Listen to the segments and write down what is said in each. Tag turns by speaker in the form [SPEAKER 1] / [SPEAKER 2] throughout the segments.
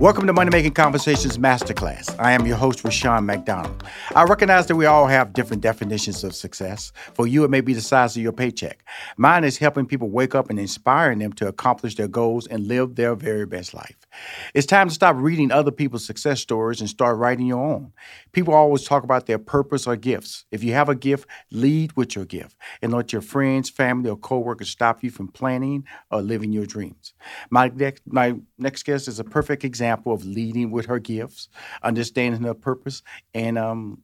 [SPEAKER 1] Welcome to Money Making Conversations Masterclass. I am your host, Rushion McDonald. I recognize that we all have different definitions of success. For you, it may be the size of your paycheck. Mine is helping people wake up and inspiring them to accomplish their goals and live their very best life. It's time to stop reading other people's success stories and start writing your own. People always talk about their purpose or gifts. If you have a gift, lead with your gift and let your friends, family, or coworkers stop you from planning or living your dreams. My next, my next guest is a perfect example of leading with her gifts, understanding her purpose, and um,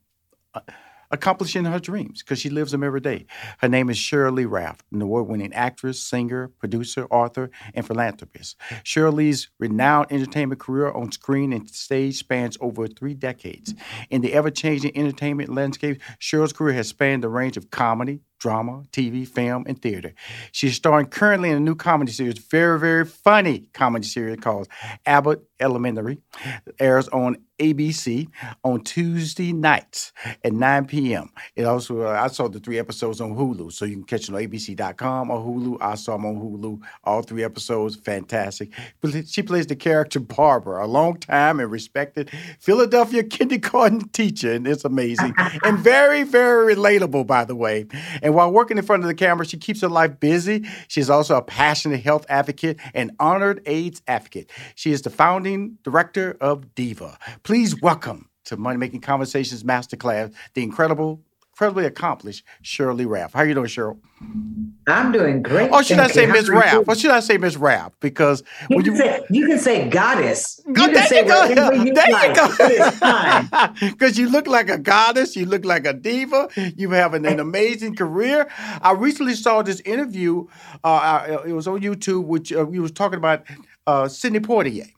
[SPEAKER 1] accomplishing her dreams because she lives them every day. Her name is Sheryl Ralph, an award winning actress, singer, producer, author, and philanthropist. Shirley's renowned entertainment career on screen and stage spans over three decades. In the ever changing entertainment landscape, Shirley's career has spanned the range of comedy, drama, TV, film, and theater. She's starring currently in a new comedy series, very, very funny comedy series called Abbott Elementary. It airs on ABC on Tuesday nights at 9 p.m. It also, uh, I saw the three episodes on Hulu, so you can catch it on ABC.com or Hulu. I saw them on Hulu, all three episodes, fantastic. She plays the character Barbara, a long time and respected Philadelphia kindergarten teacher, and it's amazing and very, very relatable, by the way. And while working in front of the camera, she keeps her life busy. She's also a passionate health advocate and honored AIDS advocate. She is the founding director of Diva. Please welcome to Money Making Conversations Masterclass the incredible, incredibly accomplished Shirley Ralph. How are you doing, Sheryl?
[SPEAKER 2] I'm doing great.
[SPEAKER 1] Or should I say Miss Ralph? Or should I say Miss Ralph? Because
[SPEAKER 2] you can, you, say, you can say goddess.
[SPEAKER 1] You oh, can
[SPEAKER 2] there
[SPEAKER 1] say
[SPEAKER 2] you go.
[SPEAKER 1] You there like. you go. Because you look like a goddess. You look like a diva. You have an, an amazing career. I recently saw this interview. Uh, it was on YouTube, which uh, we was talking about uh, Sidney Poitier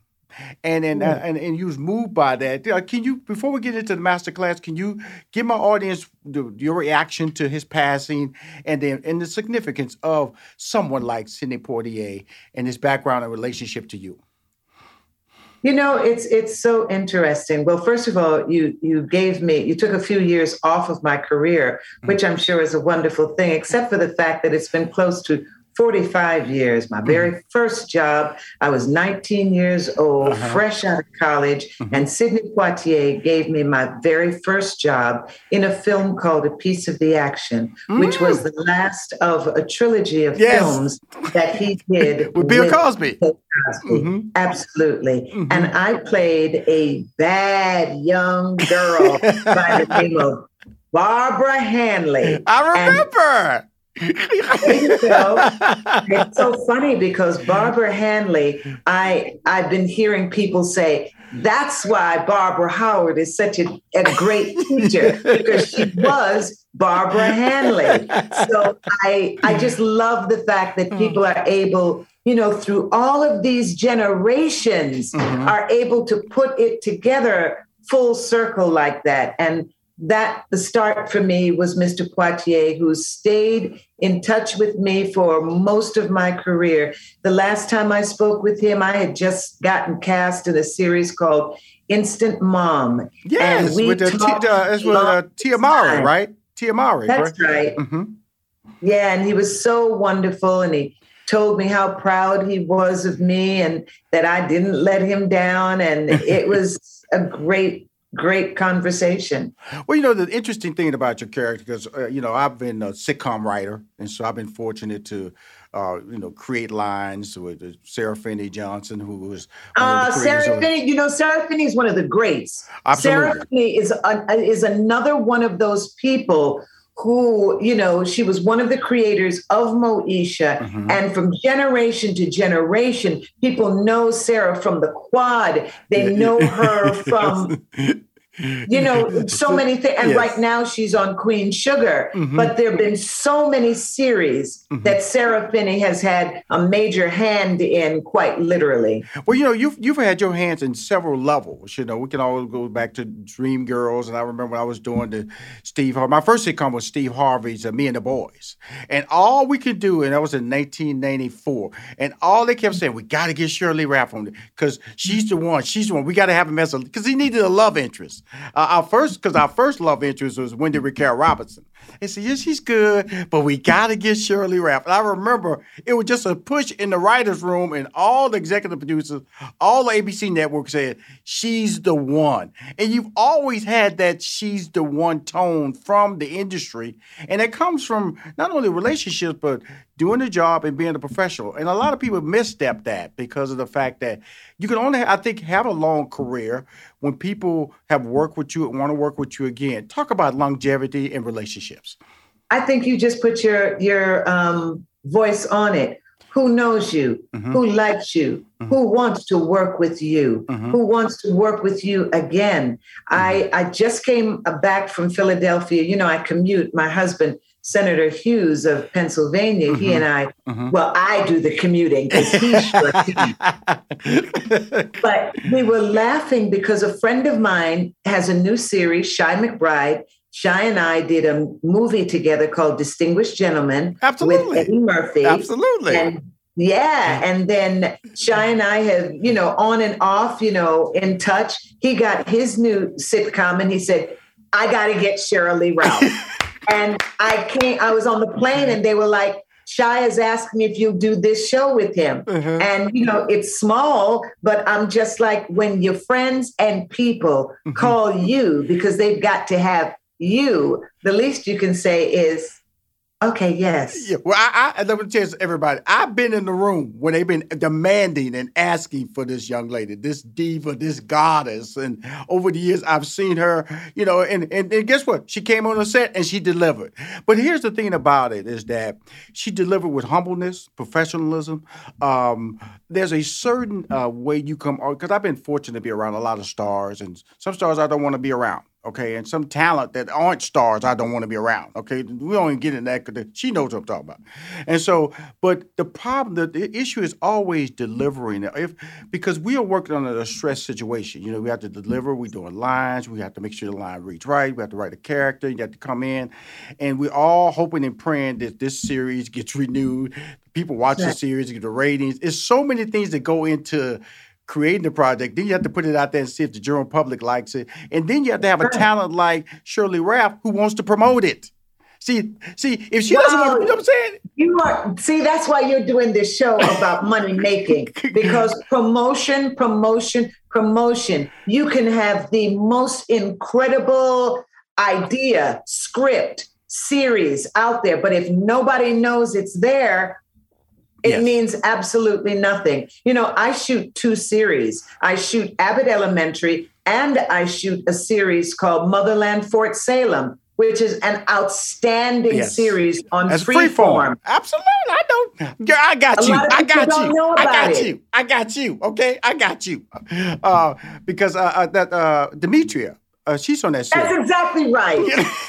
[SPEAKER 1] and and, uh, and and you was moved by that. Can you before we get into the master class, can you give my audience the, your reaction to his passing and then and the significance of someone like Sidney Poitier and his background and relationship to you?
[SPEAKER 2] You know, it's it's so interesting. Well, first of all, you you gave me you took a few years off of my career, mm. which I'm sure is a wonderful thing, except for the fact that it's been close to 45 years. My very mm-hmm. first job, I was 19 years old, uh-huh. fresh out of college, mm-hmm. and Sidney Poitier gave me my very first job in a film called A Piece of the Action, mm. which was mm. the last of a trilogy of yes. films that he did
[SPEAKER 1] with Bill Cosby. Cosby.
[SPEAKER 2] Mm-hmm. Absolutely. Mm-hmm. And I played a bad young girl by the name of Barbara Hanley.
[SPEAKER 1] I remember. And
[SPEAKER 2] it's so funny because Barbara Hanley, I I've been hearing people say that's why Barbara Howard is such a, a great teacher because she was Barbara Hanley. So I I just love the fact that people are able, you know, through all of these generations, mm-hmm. are able to put it together full circle like that. And that the start for me was Mr. Poitier, who stayed in touch with me for most of my career. The last time I spoke with him, I had just gotten cast in a series called Instant Mom.
[SPEAKER 1] Yes, and we with, the, t- uh, with uh, Tia Mowry, right? Tia Mowry.
[SPEAKER 2] That's right. right. Mm-hmm. Yeah, and he was so wonderful, and he told me how proud he was of me and that I didn't let him down. And it was a great great conversation.
[SPEAKER 1] Well, you know, the interesting thing about your character, because, uh, you know, I've been a sitcom writer, and so I've been fortunate to, uh, you know, create lines with uh, Sarah Finney Johnson, who was.
[SPEAKER 2] Uh, Sarah Finney, you know, Sarah Finney is one of the greats.
[SPEAKER 1] Absolutely.
[SPEAKER 2] Sarah Finney is, a, is another one of those people who, you know, she was one of the creators of Moesha. Mm-hmm. And from generation to generation, people know Sarah from the quad. They know her from you know, so many things. And yes. right now she's on Queen Sugar. Mm-hmm. But there have been so many series mm-hmm. that Sarah Finney has had a major hand in, quite literally.
[SPEAKER 1] Well, you know, you've you've had your hands in several levels. You know, we can always go back to Dream Girls, and I remember when I was doing the Steve Harvey. My first sitcom was Steve Harvey's uh, Me and the Boys, and all we could do, and that was in 1994, and all they kept saying, we got to get Shirley Ralph on it because she's the one. She's the one. We got to have him as a because he needed a love interest. Uh, our first, because our first love interest was Wendy Raquel Robinson. And said, yeah, she's good, but we got to get Shirley Ralph. And I remember it was just a push in the writer's room, and all the executive producers, all the ABC network said, she's the one. And you've always had that she's the one tone from the industry. And it comes from not only relationships, but doing the job and being a professional. And a lot of people misstep that because of the fact that you can only, I think, have a long career when people have worked with you and want to work with you again. Talk about longevity and relationships.
[SPEAKER 2] I think you just put your your um, voice on it. Who knows you? Mm-hmm. Who likes you? Mm-hmm. Who wants to work with you? Mm-hmm. Who wants to work with you again? I mm-hmm. I just came back from Philadelphia. You know, I commute. My husband Senator Hughes of Pennsylvania, mm-hmm. he and I, mm-hmm. well, I do the commuting because he's short. but we were laughing because a friend of mine has a new series, Chi McBride. Chi and I did a movie together called Distinguished Gentlemen
[SPEAKER 1] Absolutely.
[SPEAKER 2] with Eddie Murphy.
[SPEAKER 1] Absolutely.
[SPEAKER 2] And yeah. And then Chi and I have, you know, on and off, you know, in touch. He got his new sitcom and he said, I got to get Sheryl Ralph. And I came, I was on the plane and they were like, Chi has asked me if you'll do this show with him. Mm-hmm. And, you know, it's small, but I'm just like, when your friends and people mm-hmm. call you because they've got to have you, the least you can say is, Okay, yes.
[SPEAKER 1] Yeah, well, I, I let me tell everybody, I've been in the room when they've been demanding and asking for this young lady, this diva, this goddess. And over the years, I've seen her, you know, and, and, and guess what? She came on the set and she delivered. But here's the thing about it is that she delivered with humbleness, professionalism. Um, there's a certain uh, way you come because I've been fortunate to be around a lot of stars, and some stars I don't want to be around okay, and some talent that aren't stars I don't want to be around, okay? We don't even get in that because she knows what I'm talking about. And so, but the problem, the, the issue is always delivering. If, because we are working under a stress situation. You know, we have to deliver, we're doing lines, we have to make sure the line reads right, we have to write a character, you have to come in, and we're all hoping and praying that this series gets renewed. People watch right. the series, get the ratings. It's so many things that go into creating the project. Then you have to put it out there and see if the general public likes it. And then you have to have a talent like Shirley Ralph who wants to promote it. See, see, if she well, doesn't want to, you know what I'm saying?
[SPEAKER 2] You are see, that's why you're doing this show about money making. Because promotion, promotion, promotion. You can have the most incredible idea, script, series out there, but if nobody knows it's there, it yes. means absolutely nothing. You know, I shoot two series. I shoot Abbott Elementary and I shoot a series called Motherland Fort Salem, which is an outstanding yes. series on That's freeform.
[SPEAKER 1] Absolutely. I don't. Girl, I got you. I got you. I got it. you. I got you. Okay. I got you. Uh, because uh, uh, that uh, Demetria, uh, she's on that show.
[SPEAKER 2] That's exactly right.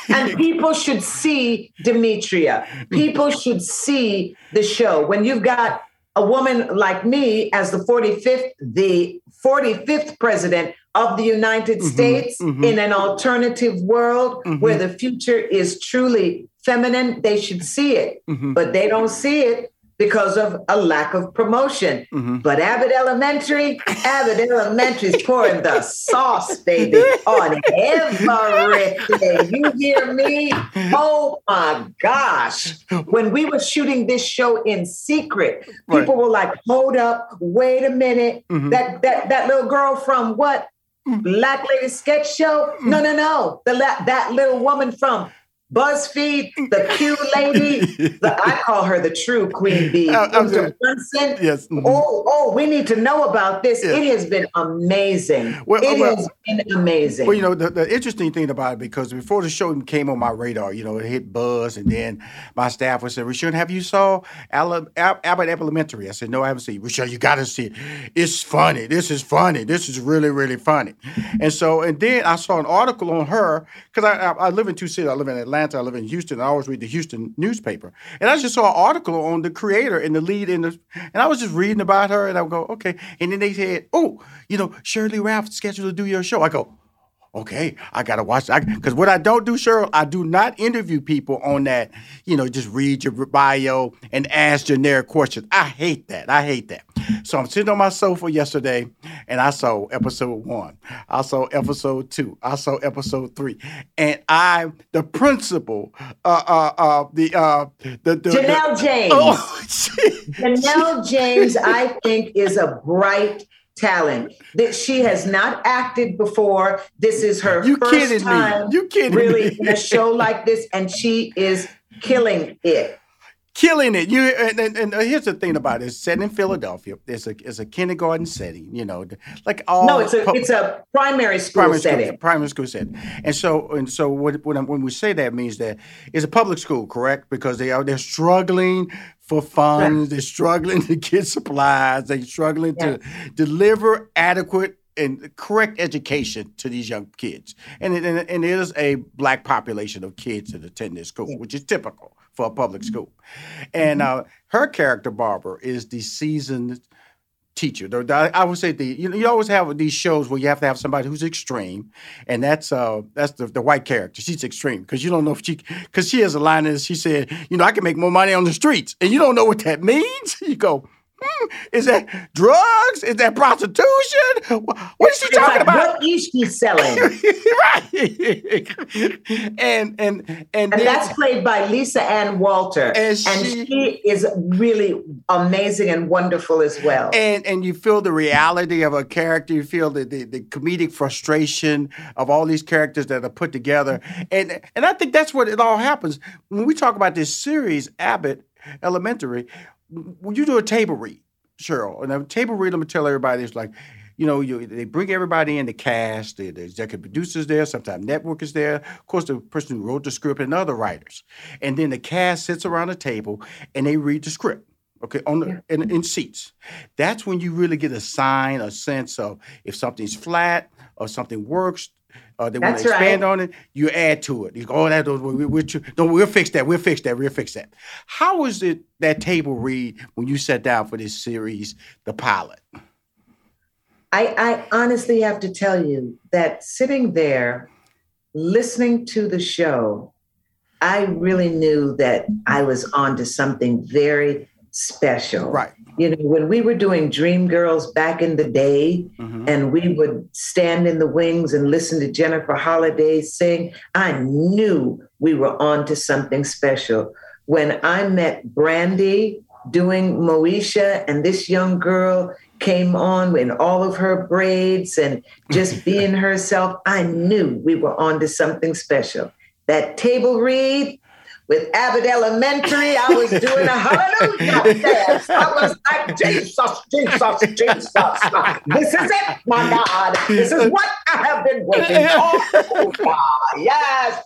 [SPEAKER 2] and people should see Demetria. People should see the show. When you've got a woman like me as the 45th, the 45th president of the United mm-hmm, States mm-hmm. in an alternative world mm-hmm. where the future is truly feminine, they should see it. Mm-hmm. But they don't see it because of a lack of promotion. Mm-hmm. But Abbott Elementary, Abbott Elementary is pouring the sauce, baby, on everything. You hear me? Oh my gosh. When we were shooting this show in secret, people right. were like, hold up, wait a minute. Mm-hmm. That that that little girl from what? Mm-hmm. Black Lady Sketch Show? No, no, no. The that little woman from BuzzFeed, the Q lady, the, I call her the true queen bee.
[SPEAKER 1] Sorry.
[SPEAKER 2] Brunson.
[SPEAKER 1] Yes. mhm.
[SPEAKER 2] Oh, oh, we need to know about this.
[SPEAKER 1] Yeah.
[SPEAKER 2] It has been amazing.
[SPEAKER 1] Well,
[SPEAKER 2] it
[SPEAKER 1] well-
[SPEAKER 2] has been amazing.
[SPEAKER 1] Well, you know, the, the interesting thing about it, because before the show even came on my radar, you know, it hit buzz, and then my staff would say, Rushion, have you saw Ala- Ab- Abbott Elementary? I said, no, I haven't seen it. Rushion, you got to see it. It's funny. This is funny. This is really, really funny. And so, and then I saw an article on her, because I, I, I live in two cities. I live in Atlanta, I live in Houston. I always read the Houston newspaper. And I just saw an article on the creator and the lead in the, and I was just reading about her, and I would go, okay. And then they said, oh, you know, Shirley Ralph scheduled to do your show. I go, okay, I gotta watch that because what I don't do, Sheryl, I do not interview people on that. You know, just read your bio and ask generic questions. I hate that. I hate that. So I'm sitting on my sofa yesterday, and I saw episode one. I saw episode two. I saw episode three, and I, the principal, uh, uh, uh, the, uh, the, the
[SPEAKER 2] Janelle
[SPEAKER 1] the-
[SPEAKER 2] James.
[SPEAKER 1] Oh.
[SPEAKER 2] Janelle James, I think, is a bright talent. That she has not acted before. This is her
[SPEAKER 1] You
[SPEAKER 2] first
[SPEAKER 1] kidding me.
[SPEAKER 2] time
[SPEAKER 1] You kidding
[SPEAKER 2] really
[SPEAKER 1] me.
[SPEAKER 2] in a show like this, and she is killing it.
[SPEAKER 1] Killing it. You and, and, and uh, here's the thing about it: it's set in Philadelphia. It's a it's a kindergarten setting. You know, like all
[SPEAKER 2] No, it's a it's a primary school
[SPEAKER 1] primary
[SPEAKER 2] setting.
[SPEAKER 1] school primary school setting. And so and so what, when, when we say that means that it's a public school, correct? Because they are they're struggling for funds. They're struggling to get supplies. They're struggling to deliver adequate and correct education to these young kids. And and, and it is a black population of kids that attend this school, which is typical for a public school. And uh, her character, Barbara, is the seasoned teacher. I would say the you you always have these shows where you have to have somebody who's extreme, and that's uh that's the, the white character. She's extreme because you don't know if she because she has a line that she said, you know, I can make more money on the streets, and you don't know what that means. You go. Is that drugs? Is that prostitution? What is she
[SPEAKER 2] It's
[SPEAKER 1] talking
[SPEAKER 2] like,
[SPEAKER 1] about?
[SPEAKER 2] what is she selling?
[SPEAKER 1] right. and and and,
[SPEAKER 2] And
[SPEAKER 1] then-
[SPEAKER 2] that's played by Lisa Ann Walter.
[SPEAKER 1] And
[SPEAKER 2] And
[SPEAKER 1] she-
[SPEAKER 2] she, is really amazing and wonderful as well.
[SPEAKER 1] and and you feel the reality of a character. You feel the, the the comedic frustration of all these characters that are put together, and and I think that's what it all happens when we talk about this series, Abbott Elementary. When you do a table read, Sheryl, and a table read, let me tell everybody, it's like. You know, you, they bring everybody in the cast. The, the executive producers there. Sometimes network is there. Of course, the person who wrote the script and other writers. And then the cast sits around the table and they read the script okay, on the in, in seats. That's when you really get a sign, a sense of if something's flat or something works. Uh, or they want to expand
[SPEAKER 2] right.
[SPEAKER 1] on it, you add to it. You go, oh, that we, we, no, we'll fix that. We'll fix that. We'll fix that. How was it that table read when you sat down for this series, the pilot?
[SPEAKER 2] I, I honestly have to tell you that sitting there, listening to the show, I really knew that I was onto something very special.
[SPEAKER 1] Right.
[SPEAKER 2] You know, when we were doing Dream Girls back in the day,
[SPEAKER 1] Mhm.
[SPEAKER 2] and we would stand in the wings and listen to Jennifer Holliday sing, I knew we were on to something special. When I met Brandy doing Moesha, and this young girl came on in all of her braids and just being herself, I knew we were on to something special. That table read, with Abbott Elementary, I was doing a hallelujah dance. I was like, Jesus, Jesus, Jesus. This is it, my God. This is what I have been waiting for. Ah, Yes.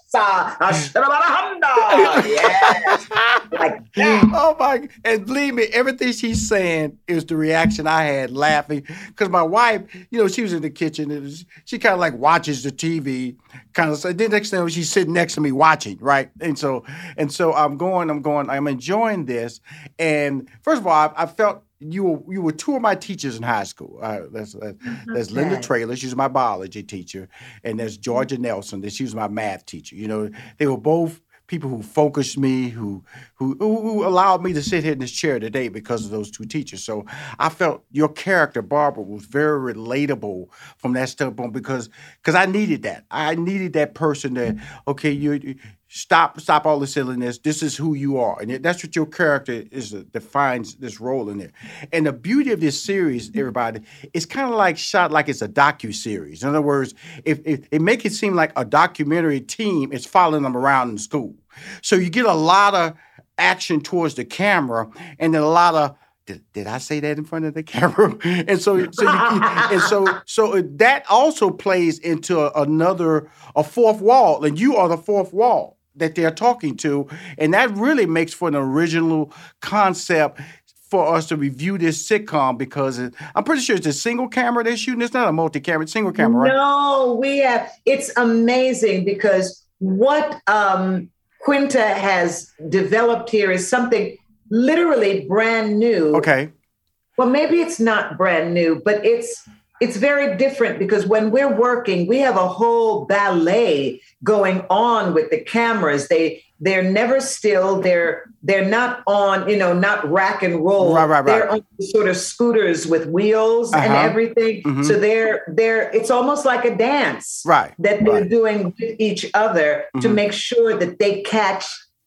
[SPEAKER 2] Like.
[SPEAKER 1] Oh my! And believe me, everything she's saying is the reaction I had laughing because my wife, you know, she was in the kitchen. It was, she kind of like watches the TV, kind of. So then next thing she's sitting next to me watching, right? And so, and so I'm going, I'm going, I'm enjoying this. And first of all, I, I felt you were you were two of my teachers in high school. Uh, that's that's, that's Linda
[SPEAKER 2] Okay.
[SPEAKER 1] Traylor. She's my biology teacher, and there's Georgia Nelson. That she was my math teacher. You know, they were both people who focused me, who who who who allowed me to sit here in this chair today because of those two teachers. So I felt your character, Barbara, was very relatable from that standpoint because because I needed that. I needed that person that okay, you stop stop all the silliness. This is who you are. And that's what your character is uh, defines this role in there. And the beauty of this series everybody it's kind of like shot like it's a docu-series. In other words if, if it make it seem like a documentary team is following them around in school. So you get a lot of action towards the camera and then a lot of did, did I say that in front of the camera? and so, so you, and so, so that also plays into another a fourth wall, and you are the fourth wall that they're talking to, and that really makes for an original concept for us to review this sitcom because it, I'm pretty sure it's a single camera they're shooting. It's not a multi-camera, it's single camera, right?
[SPEAKER 2] No, we have. It's amazing because what um, Quinta has developed here is something literally brand new.
[SPEAKER 1] Okay.
[SPEAKER 2] Well, maybe it's not brand new, but it's it's very different because when we're working, we have a whole ballet going on with the cameras. They they're never still. They're they're not on, you know, not rack and roll.
[SPEAKER 1] Right, right, right.
[SPEAKER 2] They're on sort of scooters with wheels uh-huh. and everything. Mm-hmm. So they're they're it's almost like a dance
[SPEAKER 1] right,
[SPEAKER 2] that they're right. doing with each other mm-hmm. to make sure that they catch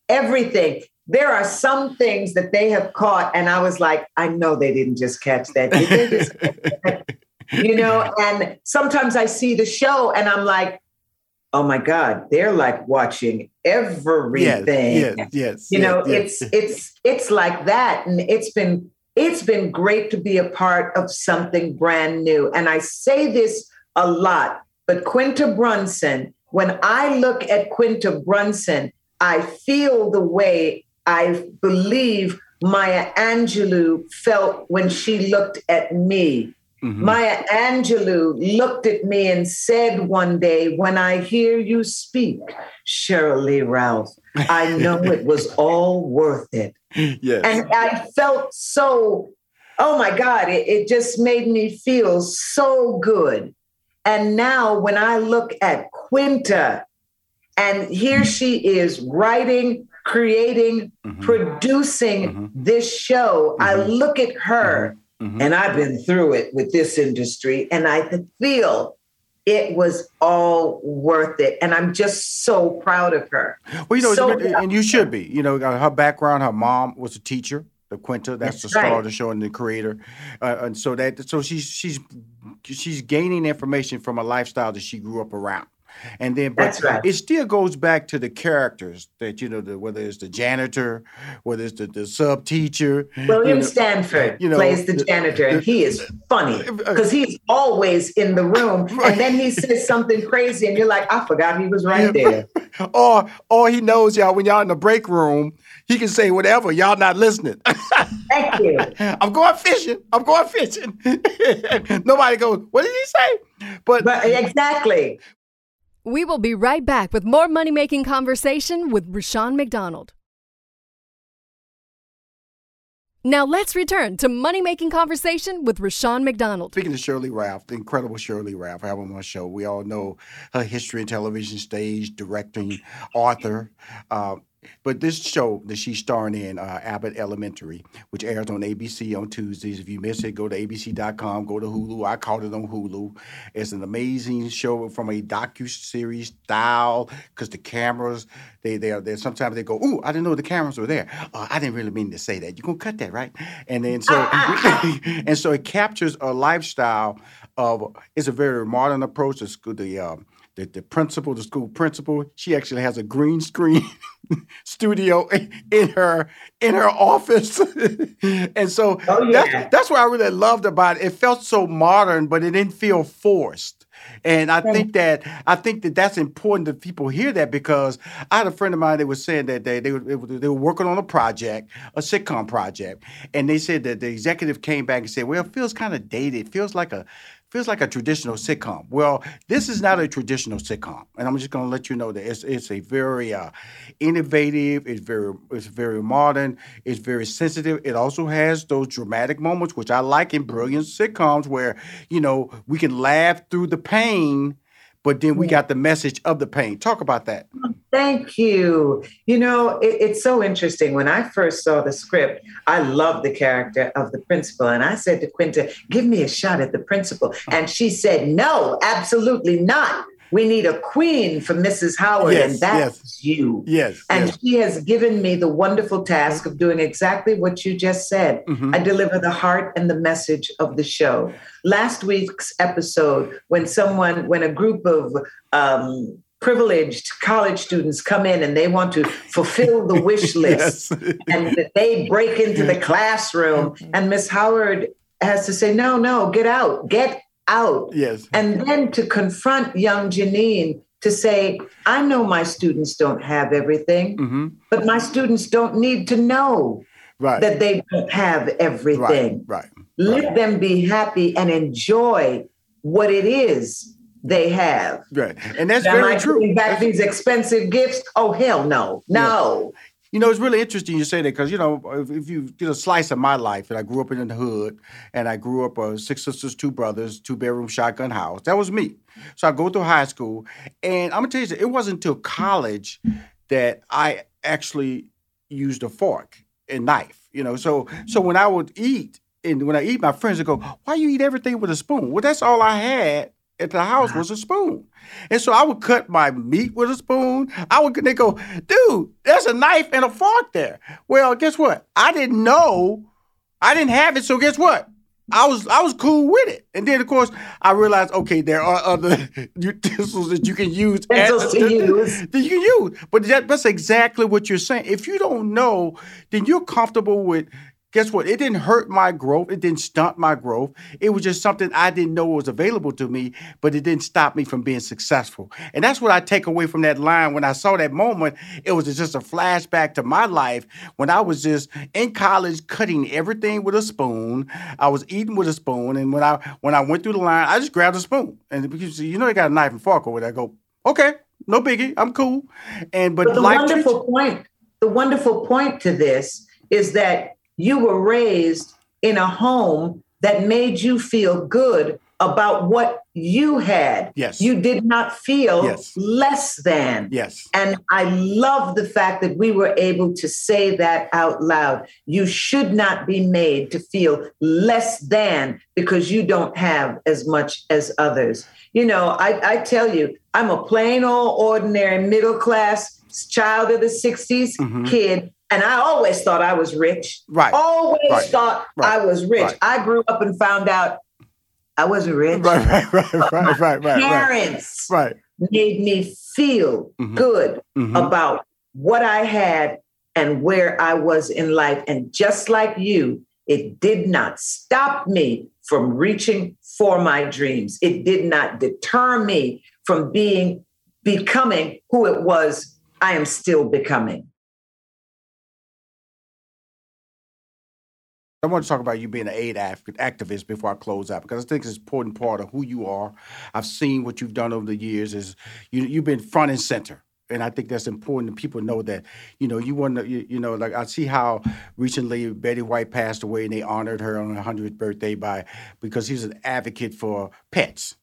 [SPEAKER 2] everything there are some things that they have caught, and I was like, I know they didn't just catch that. Just catch that? you know, and sometimes I see the show and I'm like, oh my God, they're like watching everything.
[SPEAKER 1] Yes, yes, yes
[SPEAKER 2] You know,
[SPEAKER 1] yes.
[SPEAKER 2] it's it's it's like that. And it's been it's been great to be a part of something brand new. And I say this a lot, but Quinta Brunson, when I look at Quinta Brunson, I feel the way I believe Maya Angelou felt when she looked at me. Mm-hmm. Maya Angelou looked at me and said one day, When I hear you speak, Sheryl Lee Ralph, I know it was all worth it.
[SPEAKER 1] Yes.
[SPEAKER 2] And I felt so, oh my God, it, it just made me feel so good. And now when I look at Quinta, and here she is writing creating, mm-hmm. producing mm-hmm. this show. I mm-hmm. look at her, mm-hmm. And I've been through it with this industry, and I feel it was all worth it. And I'm just so proud of her.
[SPEAKER 1] Well, you know, so and you should be. You know, her background, her mom was a teacher. The Quinta, that's, that's the star right. of the show and the creator, uh, and so that so she's she's she's gaining information from a lifestyle that she grew up around. And then, but right. it still goes back to the characters that you know, the, whether it's the janitor, whether it's the, the sub teacher.
[SPEAKER 2] William you know, Stanford you know, plays the janitor, and he is funny because uh, he's always in the room, right. and then he says something crazy, and you're like, I forgot he was right there.
[SPEAKER 1] or, or he knows y'all when y'all in the break room, he can say whatever. Y'all not listening.
[SPEAKER 2] Thank you. I'm
[SPEAKER 1] going fishing. I'm going fishing. Nobody goes. What did he say?
[SPEAKER 2] But, but exactly.
[SPEAKER 3] We will be right back with more money making conversation with Rushion McDonald. Now let's return to money making conversation with Rushion McDonald.
[SPEAKER 1] Speaking of Shirley Ralph, the incredible Shirley Ralph, I have on my show. We all know her history in television, stage, directing, author. Uh, but this show that she's starring in, uh, Abbott Elementary, which airs on ABC on Tuesdays. If you miss it, go to abc.com, go to Hulu. I caught it on Hulu. It's an amazing show from a docu series style because the cameras they they are there. Sometimes they go, "Ooh, I didn't know the cameras were there. Uh, I didn't really mean to say that. You're gonna cut that, right?" And then so and so it captures a lifestyle of. It's a very modern approach to the um, the, the principal, the school principal, she actually has a green screen studio in her in her office, and so oh, yeah. that's, that's what I really loved about it. It felt so modern, but it didn't feel forced. And I think that I think that that's important that people hear that because I had a friend of mine that was saying that they they were, they were working on a project, a sitcom project, and they said that the executive came back and said, "Well, it feels kind of dated. It feels like a feels like a traditional sitcom. Well, this is not a traditional sitcom, and I'm just going to let you know that it's it's a very uh, innovative. It's very it's very modern. It's very sensitive. It also has those dramatic moments, which I like in brilliant sitcoms, where you know we can laugh through the pain but then we got the message of the pain. Talk about that.
[SPEAKER 2] Thank you. You know, it, it's so interesting. When I first saw the script, I loved the character of the principal. And I said to Quinta, give me a shot at the principal. And she said, no, absolutely not. We need a queen for Mrs. Howard,
[SPEAKER 1] Yes,
[SPEAKER 2] and that's you.
[SPEAKER 1] Yes.
[SPEAKER 2] And
[SPEAKER 1] yes.
[SPEAKER 2] she has given me the wonderful task of doing exactly what you just said.
[SPEAKER 1] Mhm.
[SPEAKER 2] I deliver the heart and the message of the show. Last week's episode, when someone, when a group of um, privileged college students come in and they want to fulfill the wish list, and they break into the classroom, and Miss Howard has to say, "No, no, get out, get out."
[SPEAKER 1] yes.
[SPEAKER 2] And then to confront young Janine to say, I know my students don't have everything,
[SPEAKER 1] hmm
[SPEAKER 2] but my students don't need to know
[SPEAKER 1] Right.
[SPEAKER 2] that they don't have everything.
[SPEAKER 1] Right.
[SPEAKER 2] Let them be happy and enjoy what it is they have.
[SPEAKER 1] Right. And that's
[SPEAKER 2] Am
[SPEAKER 1] very
[SPEAKER 2] I
[SPEAKER 1] true.
[SPEAKER 2] back
[SPEAKER 1] That's-
[SPEAKER 2] these expensive gifts? Oh, hell no. No.
[SPEAKER 1] You know, it's really interesting you say that because you know, if, if you get a slice of my life, and I grew up in the hood, and I grew up uh, six sisters, two brothers, two bedroom shotgun house. That was me. So I go through high school, and I'm gonna tell you, something, it wasn't until college that I actually used a fork and knife. You know, so so when I would eat, and when I eat, my friends would go, "Why you eat everything with a spoon?" Well, that's all I had at the house was a spoon. And so I would cut my meat with a spoon. I would they go, dude, there's a knife and a fork there. Well, guess what? I didn't know. I didn't have it, so guess what? I was I was cool with it. And then of course I realized, okay, there are other utensils that you can use.
[SPEAKER 2] Utensils to use.
[SPEAKER 1] That you can use. But that, that's exactly what you're saying. If you don't know, then you're comfortable with guess what? It didn't hurt my growth. It didn't stunt my growth. It was just something I didn't know was available to me, but it didn't stop me from being successful. And that's what I take away from that line. When I saw that moment, it was just a flashback to my life when I was just in college cutting everything with a spoon. I was eating with a spoon. And when I when I went through the line, I just grabbed a spoon. And because you know they got a knife and fork over there, I go, okay, no biggie, I'm cool. And but,
[SPEAKER 2] But the wonderful point, the wonderful point to this is that you were raised in a home that made you feel good about what you had.
[SPEAKER 1] Yes.
[SPEAKER 2] You did not feel
[SPEAKER 1] Yes.
[SPEAKER 2] less than.
[SPEAKER 1] Yes.
[SPEAKER 2] And I love the fact that we were able to say that out loud. You should not be made to feel less than because you don't have as much as others. You know, I, I tell you, I'm a plain old ordinary middle class child of the 60s
[SPEAKER 1] Mhm.
[SPEAKER 2] kid. And I always thought I was rich.
[SPEAKER 1] Right.
[SPEAKER 2] Always
[SPEAKER 1] Right.
[SPEAKER 2] thought
[SPEAKER 1] Right.
[SPEAKER 2] I was rich.
[SPEAKER 1] Right.
[SPEAKER 2] I grew up and found out I wasn't rich.
[SPEAKER 1] Right, right, right, right, right, right, right.
[SPEAKER 2] Parents
[SPEAKER 1] Right.
[SPEAKER 2] made me feel
[SPEAKER 1] Mhm.
[SPEAKER 2] good
[SPEAKER 1] Mhm.
[SPEAKER 2] about what I had and where I was in life. And just like you, it did not stop me from reaching for my dreams. It did not deter me from being, becoming who it was I am still becoming.
[SPEAKER 1] I want to talk about you being an aid act- activist before I close out because I think it's an important part of who you are. I've seen what you've done over the years. Is you you've been front and center, and I think that's important. that People know that. You know, you want to. You, you know, like I see how recently Betty White passed away, and they honored her on her hundredth birthday by because she's an advocate for pets.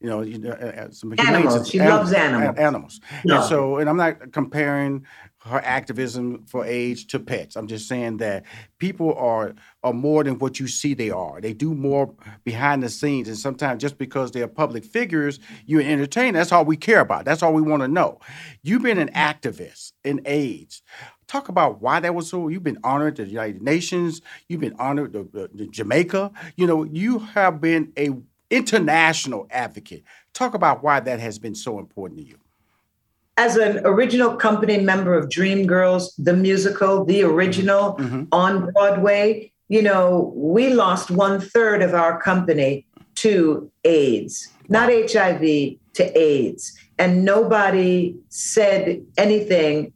[SPEAKER 1] You know, you know, uh, uh, some
[SPEAKER 2] Animals. She
[SPEAKER 1] anim-
[SPEAKER 2] loves animals.
[SPEAKER 1] Animals.
[SPEAKER 2] Yeah.
[SPEAKER 1] And so, and I'm not comparing her activism for AIDS to pets. I'm just saying that people are are more than what you see they are. They do more behind the scenes, and sometimes just because they're public figures, you entertain. That's all we care about. That's all we want to know. You've been an activist in AIDS. Talk about why that was so. You've been honored the United Nations. You've been honored the Jamaica. You know, you have been a international advocate. Talk about why that has been so important to you.
[SPEAKER 2] As an original company member of Dreamgirls, the musical, the original
[SPEAKER 1] Mhm.
[SPEAKER 2] on Broadway, you know, we lost one third of our company to AIDS, not HIV, to AIDS. And nobody said anything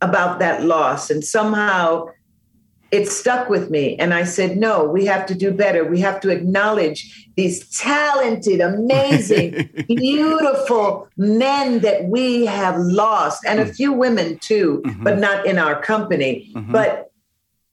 [SPEAKER 2] about that loss. And somehow it stuck with me. And I said, no, we have to do better. We have to acknowledge these talented, amazing, beautiful men that we have lost, and a few women too,
[SPEAKER 1] Mhm.
[SPEAKER 2] but not in our company.
[SPEAKER 1] Mhm.
[SPEAKER 2] But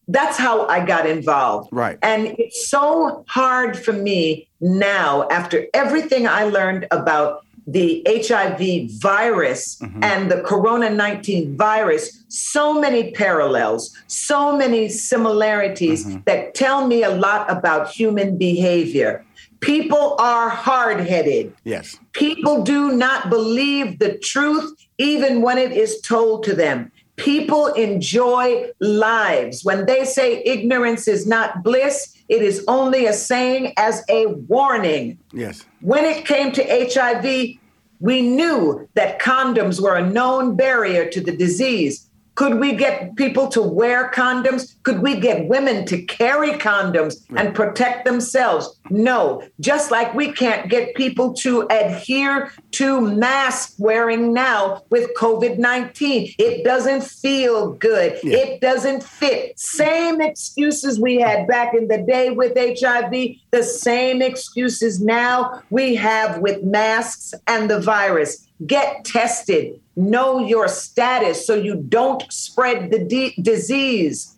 [SPEAKER 2] that's how I got involved.
[SPEAKER 1] Right.
[SPEAKER 2] And it's so hard for me now, after everything I learned about the HIV virus
[SPEAKER 1] Mhm.
[SPEAKER 2] and the Corona 19 virus, so many parallels, so many similarities
[SPEAKER 1] Mhm.
[SPEAKER 2] that tell me a lot about human behavior. People are hard headed.
[SPEAKER 1] Yes.
[SPEAKER 2] People do not believe the truth even when it is told to them. People enjoy lives. When they say ignorance is not bliss, it is only a saying as a warning.
[SPEAKER 1] Yes.
[SPEAKER 2] When it came to HIV, we knew that condoms were a known barrier to the disease. Could we get people to wear condoms? Could we get women to carry condoms and protect themselves? No. Just like we can't get people to adhere to mask wearing now with COVID 19. It doesn't feel good.
[SPEAKER 1] Yeah.
[SPEAKER 2] It doesn't fit. Same excuses we had back in the day with HIV, the same excuses now we have with masks and the virus. Get tested know your status so you don't spread the de- disease.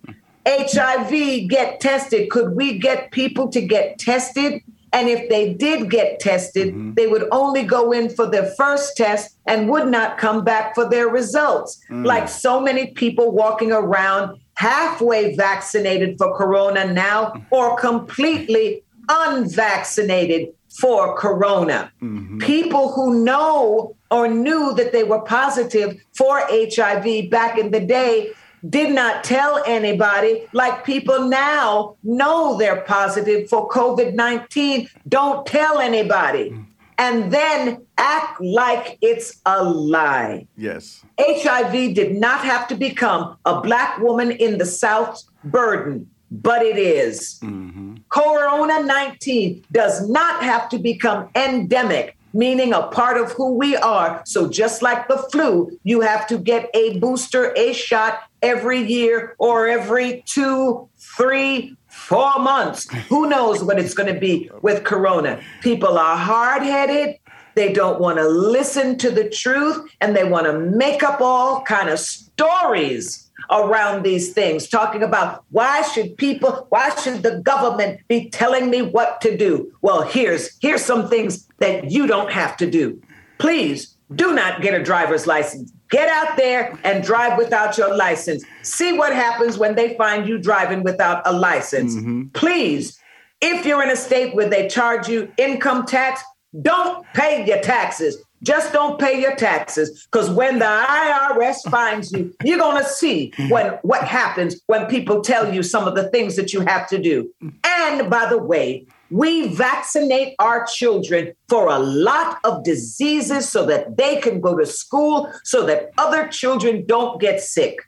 [SPEAKER 2] HIV, get tested. Could we get people to get tested? And if they did get tested, mm-hmm. they would only go in for their first test and would not come back for their results. Mm. Like so many people walking around halfway vaccinated for corona now or completely unvaccinated for corona. Mm-hmm. People who know or knew that they were positive for HIV back in the day did not tell anybody, like people now know they're positive for COVID 19, don't tell anybody. And then act like it's a lie.
[SPEAKER 1] Yes.
[SPEAKER 2] HIV did not have to become a Black woman in the South's burden, but it is. Mm-hmm. Corona 19 does not have to become endemic meaning a part of who we are. So, just like the flu, you have to get a booster, a shot every year or every two, three, four months. Who knows what it's going to be with Corona? People are hard headed. They don't want to listen to the truth and they want to make up all kind of stories around these things, talking about why should people, why should the government be telling me what to do? Well, here's here's some things that you don't have to do. Please do not get a driver's license. Get out there and drive without your license. See what happens when they find you driving without a license. Mm-hmm. Please, if you're in a state where they charge you income tax, don't pay your taxes. Just don't pay your taxes because when the IRS finds you, you're going to see when what happens when people tell you some of the things that you have to do. And by the way, we vaccinate our children for a lot of diseases so that they can go to school so that other children don't get sick.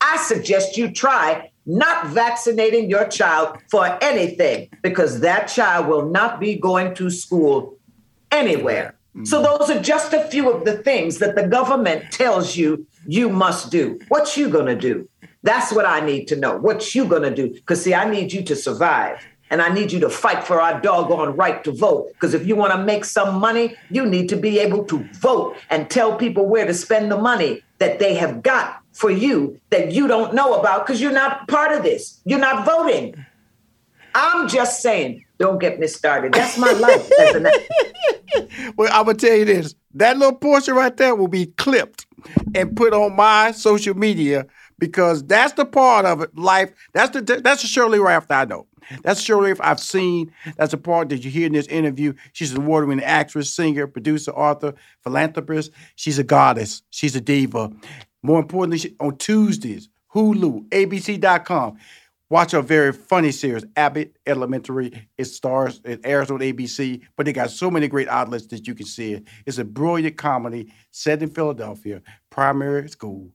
[SPEAKER 2] I suggest you try not vaccinating your child for anything because that child will not be going to school anywhere. So mm. those are just a few of the things that the government tells you you must do. What you going to do? That's what I need to know. What you going to do? Cuz see I need you to survive. And I need you to fight for our doggone right to vote. Because if you want to make some money, you need to be able to vote and tell people where to spend the money that they have got for you that you don't know about because you're not part of this. You're not voting. I'm just saying, don't get me started. That's my life.
[SPEAKER 1] well, I'm gonna tell you this: that little portion right there will be clipped and put on my social media because that's the part of it. Life. That's the that's the Shirley Raft I know. That's Shirley Raft I've seen. That's the part that you hear in this interview. She's an award-winning actress, singer, producer, author, philanthropist. She's a goddess. She's a diva. More importantly, on Tuesdays, Hulu, ABC.com. Watch a very funny series, Abbott Elementary. It stars, it airs on ABC, but they got so many great outlets that you can see it. It's a brilliant comedy set in Philadelphia, primary school.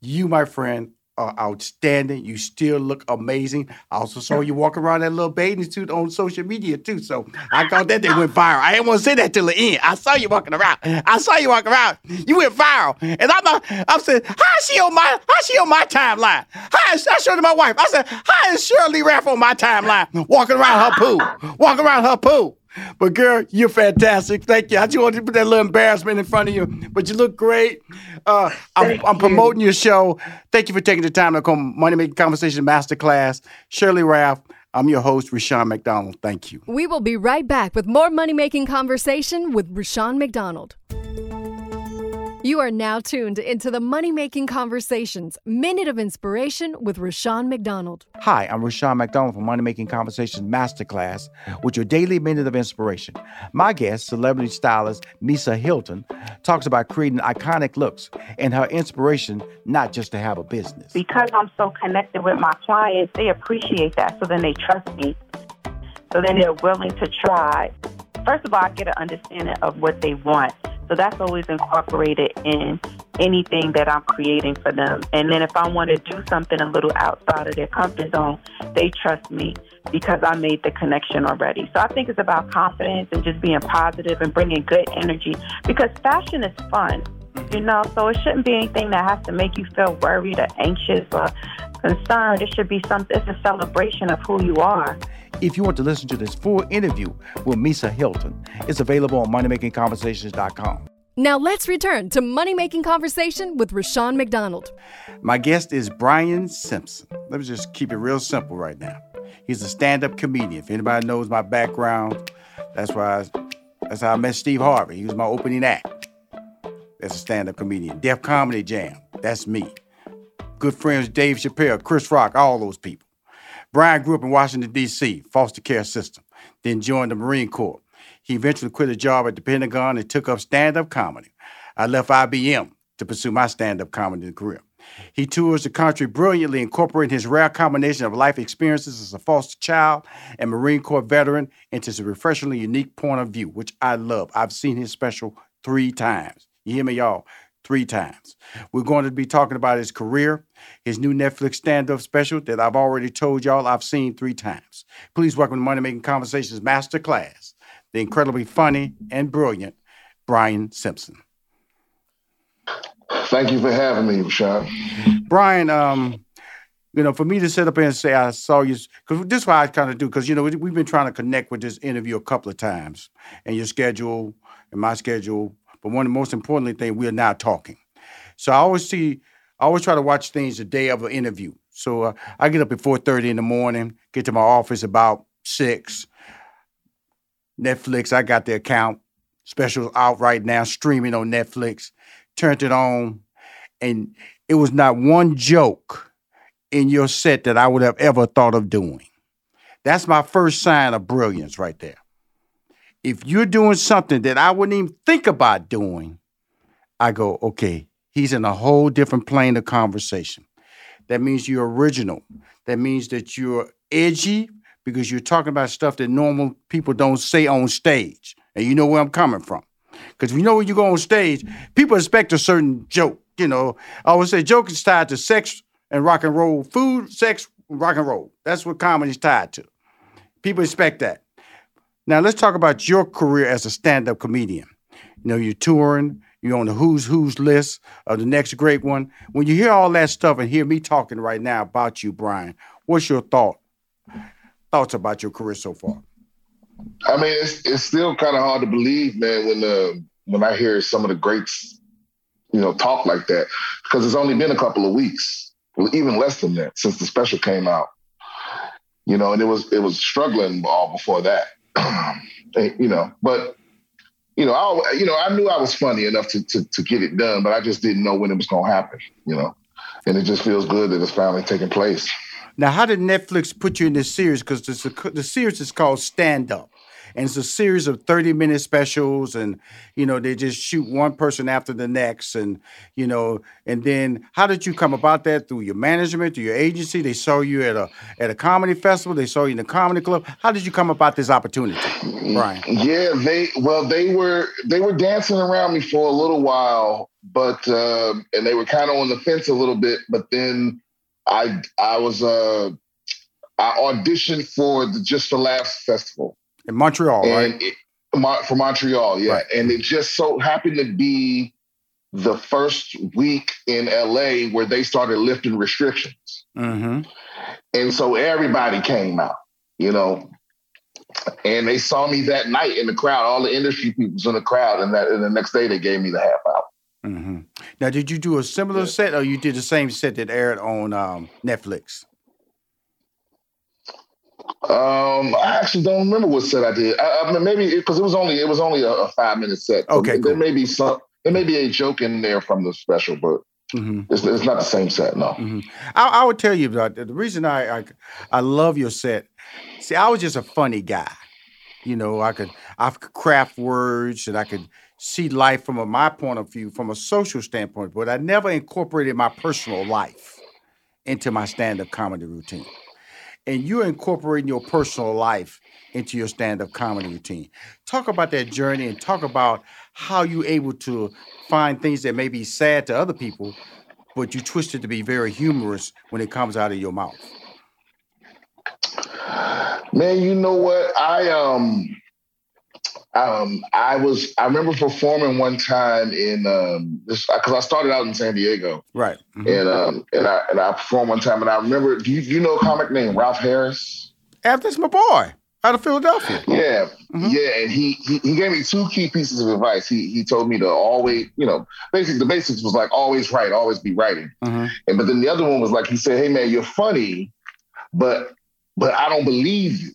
[SPEAKER 1] You, my friend, are outstanding. You still look amazing. I also saw you walk around that little bathing suit on social media too. So I thought that thing went viral. I didn't want to say that till the end. I saw you walking around. I saw you walking around. You went viral, and I'm not, I'm saying, how is she on my how is she on my timeline? How is I showed to my wife? I said, how is Shirley Ralph on my timeline walking around her pool, walking around her pool? But girl, you're fantastic. Thank you. I just wanted to put that little embarrassment in front of you, but you look great. Uh, I'm, I'm, promoting your show. Thank you for taking the time to come Money Making Conversation Masterclass. Shirley Ralph, I'm your host, Rushion McDonald. Thank you.
[SPEAKER 3] We will be right back with more money making conversation with Rushion McDonald. You are now tuned into the Money Making Conversations Minute of Inspiration with Rushion McDonald.
[SPEAKER 1] Hi, I'm Rushion McDonald from Money Making Conversations Masterclass with your daily minute of inspiration. My guest, celebrity stylist Misa Hilton, talks about creating iconic looks and her inspiration not just to have a business.
[SPEAKER 4] Because I'm so connected with my clients, they appreciate that. So then they trust me. So then they're willing to try. First of all, I get an understanding of what they want. So that's always incorporated in anything that I'm creating for them. And then if I want to do something a little outside of their comfort zone, they trust me because I made the connection already. So I think it's about confidence and just being positive and bringing good energy because fashion is fun. You know, so it shouldn't be anything that has to make you feel worried or anxious or concerned. It should be something, it's a celebration of who you are.
[SPEAKER 1] If you want to listen to this full interview with Misa Hilton, it's available on moneymakingconversations.com.
[SPEAKER 3] Now let's return to Money Making Conversation with Rushion McDonald.
[SPEAKER 1] My guest is Brian Simpson. Let me just keep it real simple right now. He's a stand-up comedian. If anybody knows my background, that's why I, that's how I met Steve Harvey. He was my opening act. That's a stand-up comedian. Def Comedy Jam. That's me. Good friends Dave Chappelle, Chris Rock, all those people. Brian grew up in Washington, D.C., foster care system, then joined the Marine Corps. He eventually quit a job at the Pentagon and took up stand up comedy. I left IBM to pursue my stand up comedy career. He tours the country brilliantly, incorporating his rare combination of life experiences as a foster child and Marine Corps veteran into his refreshingly unique point of view, which I love. I've seen his special three times. You hear me, y'all? Three times. We're going to be talking about his career, his new Netflix stand up special that I've already told y'all I've seen three times. Please welcome to Money Making Conversations Masterclass the incredibly funny and brilliant Brian Simpson.
[SPEAKER 5] Thank you for having me, Sean.
[SPEAKER 1] Brian, um, you know, for me to sit up here and say I saw you, because this is what I kind of do, because, you know, we've been trying to connect with this interview a couple of times, and your schedule and my schedule. But one of the most important things, we are now talking. So I always see, I always try to watch things the day of an interview. So uh, I get up at 4.30 in the morning, get to my office about 6, Netflix. I got the account. Specials out right now, streaming on Netflix. Turned it on, and it was not one joke in your set that I would have ever thought of doing. That's my first sign of brilliance right there. If you're doing something that I wouldn't even think about doing, I go, okay, he's in a whole different plane of conversation. That means you're original. That means that you're edgy, because you're talking about stuff that normal people don't say on stage. And you know where I'm coming from. Because you know when you go on stage, people expect a certain joke. You know, I always say joke is tied to sex and rock and roll, food, sex, rock and roll. That's what comedy's tied to. People expect that. Now let's talk about your career as a stand-up comedian. You know, you're touring, you're on the who's who's list of the next great one. When you hear all that stuff and hear me talking right now about you, Brian, what's your thought thoughts about your career so far?
[SPEAKER 5] I mean, it's it's still kind of hard to believe, man, when uh, when I hear some of the greats, you know, talk like that, because it's only been a couple of weeks, well, even less than that, since the special came out. You know, and it was it was struggling all before that. you know, but you know, I you know I knew I was funny enough to, to to get it done, but I just didn't know when it was going to happen. You know, and it just feels good that it's finally taking place.
[SPEAKER 1] Now, how did Netflix put you in this series? Because the series is called Stand Up. And it's a series of 30 minute specials, and you know, they just shoot one person after the next. And, you know, and then how did you come about that? Through your management, through your agency? They saw you at a at a comedy festival, they saw you in a comedy club. How did you come about this opportunity, Brian?
[SPEAKER 5] Yeah, they well, they were they were dancing around me for a little while, but uh, and they were kind of on the fence a little bit, but then I I was uh I auditioned for the Just for Laughs festival
[SPEAKER 1] in Montreal, right? It,
[SPEAKER 5] for Montreal, yeah, right. and it just so happened to be the first week in LA where they started lifting restrictions, mm-hmm. and so everybody came out, you know, and they saw me that night in the crowd. All the industry people was in the crowd, and that and the next day they gave me the half hour.
[SPEAKER 1] Mm-hmm. Now, did you do a similar yeah. set, or you did the same set that aired on um, Netflix?
[SPEAKER 5] Um, I actually don't remember what set I did. I, I mean, maybe because it, it, was only it was only a, a five minute set.
[SPEAKER 1] Okay,
[SPEAKER 5] so cool. there may be some There may be a joke in there from the special, but mm-hmm. it's, it's, not the same set. No.
[SPEAKER 1] Mm-hmm. I, I, would tell you that the reason I, I I love your set. See, I was just a funny guy. You know, I could I could craft words and I could see life from a, my point of view, from a social standpoint, but I never incorporated my personal life into my stand-up comedy routine. And you're incorporating your personal life into your stand-up comedy routine. Talk about that journey and talk about how you're able to find things that may be sad to other people, but you twist it to be very humorous when it comes out of your mouth.
[SPEAKER 5] Man, you know what? I um um, I was I remember performing one time in um this because I started out in San Diego,
[SPEAKER 1] right?
[SPEAKER 5] Mm-hmm. And um and I and I performed one time and I remember do you, do you know a comic named Ralph Harris?
[SPEAKER 1] That's my boy out of Philadelphia.
[SPEAKER 5] Yeah, mm-hmm. yeah, and he, he he gave me two key pieces of advice. He he told me to always you know basically the basics was like always write, always be writing, mm-hmm. and but then the other one was like he said, hey man, you're funny, but but I don't believe you.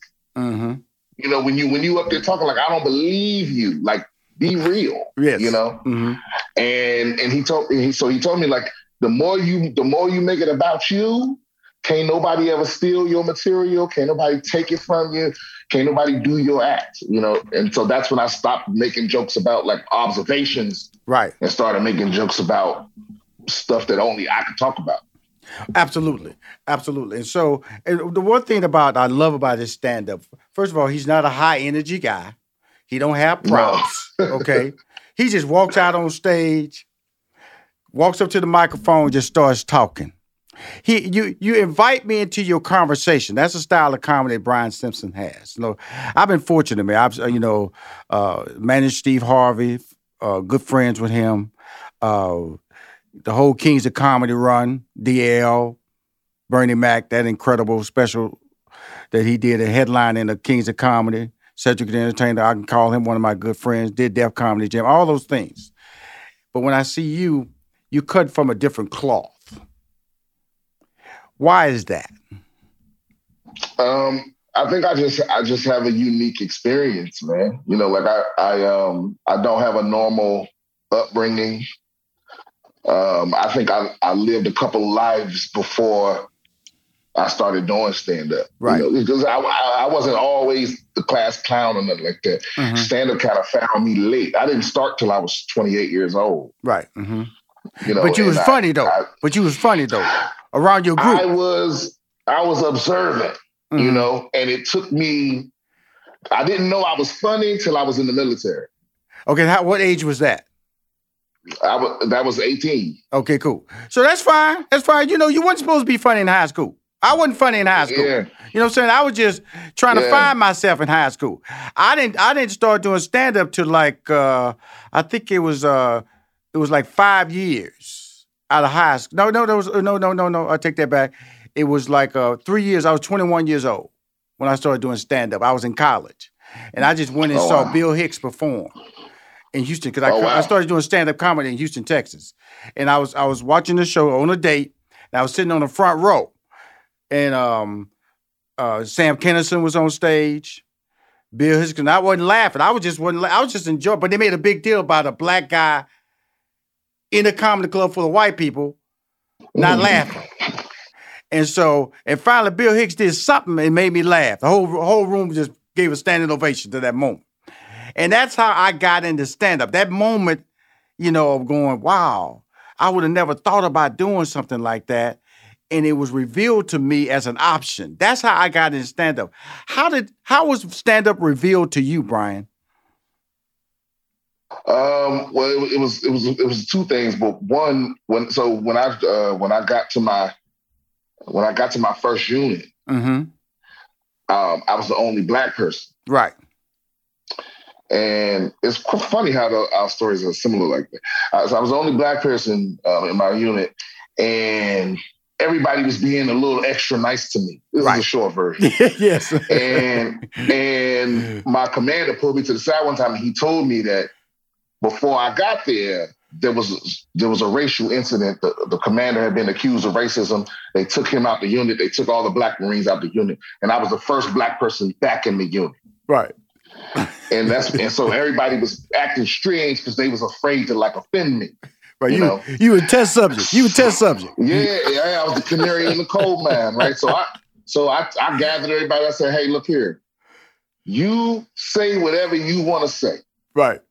[SPEAKER 5] You know, when you when you up there talking like I don't believe you, like be real.
[SPEAKER 1] Yes.
[SPEAKER 5] You know? Mm-hmm. And and he told he so he told me like the more you the more you make it about you, can't nobody ever steal your material, can't nobody take it from you, can't nobody do your act, you know. And so that's when I stopped making jokes about like observations.
[SPEAKER 1] Right.
[SPEAKER 5] And started making jokes about stuff that only I could talk about.
[SPEAKER 1] Absolutely, absolutely. And so, and the one thing about I love about his stand up, first of all, he's not a high energy guy. He don't have props. No. okay, he just walks out on stage, walks up to the microphone, just starts talking. He, you, you invite me into your conversation. That's a style of comedy Brian Simpson has. You know, I've been fortunate, man. I've, you know, uh, managed Steve Harvey, uh, good friends with him. Uh, the whole Kings of Comedy run, DL, Bernie Mac, that incredible special that he did a headline in the Kings of Comedy, Cedric the Entertainer, I can call him one of my good friends, did Def Comedy Jam, all those things. But when I see you, you cut from a different cloth. Why is that?
[SPEAKER 5] Um, I think I just I just have a unique experience, man. You know, like I I um I don't have a normal upbringing. Um, I think I, I lived a couple lives before I started doing stand up.
[SPEAKER 1] Right.
[SPEAKER 5] You know, because I, I wasn't always the class clown or nothing like that. Mm-hmm. Stand up kind of found me late. I didn't start till I was 28 years old.
[SPEAKER 1] Right. Mm-hmm. You know, but you was I, funny though. I, but you was funny though. Around your group.
[SPEAKER 5] I was I was observant, mm-hmm. you know, and it took me I didn't know I was funny till I was in the military.
[SPEAKER 1] Okay, how, what age was that?
[SPEAKER 5] I was that was 18.
[SPEAKER 1] Okay, cool. So that's fine. That's fine. You know, you weren't supposed to be funny in high school. I wasn't funny in high school. Yeah. You know what I'm saying? I was just trying yeah. to find myself in high school. I didn't I didn't start doing stand up till like uh I think it was uh it was like 5 years out of high school. No, no, there was no no no no. I take that back. It was like uh 3 years. I was 21 years old when I started doing stand up. I was in college. And I just went and oh, saw wow. Bill Hicks perform in Houston because I, oh, wow. I started doing stand up comedy in Houston, Texas, and I was I was watching the show on a date. And I was sitting on the front row, and um, uh, Sam Kinison was on stage. Bill Hicks, and I wasn't laughing. I was just wasn't. I was just enjoying. But they made a big deal about a black guy in a comedy club full of white people not mm. laughing. And so, and finally, Bill Hicks did something and made me laugh. The whole whole room just gave a standing ovation to that moment. And that's how I got into stand up. That moment, you know, of going, wow, I would have never thought about doing something like that. And it was revealed to me as an option. That's how I got into stand up. How did how was stand up revealed to you, Brian?
[SPEAKER 5] Um, well, it, it, was it was it was two things, but one when so when I uh, when I got to my when I got to my first unit, mm-hmm. um, I was the only black person.
[SPEAKER 1] Right.
[SPEAKER 5] And it's funny how the, our stories are similar like that. Uh, so I was the only black person um, in my unit, and everybody was being a little extra nice to me. This right. is a short version.
[SPEAKER 1] yes.
[SPEAKER 5] and and my commander pulled me to the side one time, and he told me that before I got there, there was there was a racial incident. The, the commander had been accused of racism. They took him out the unit. They took all the black Marines out the unit, and I was the first black person back in the unit.
[SPEAKER 1] Right.
[SPEAKER 5] And that's and so everybody was acting strange because they was afraid to like offend me.
[SPEAKER 1] Right,
[SPEAKER 5] You
[SPEAKER 1] you
[SPEAKER 5] know.
[SPEAKER 1] you a test subject. You a test subject.
[SPEAKER 5] Yeah, yeah, I was the canary in the coal mine, right? So I so I, I gathered everybody. I said, hey, look here. You say whatever you want to say,
[SPEAKER 1] Right,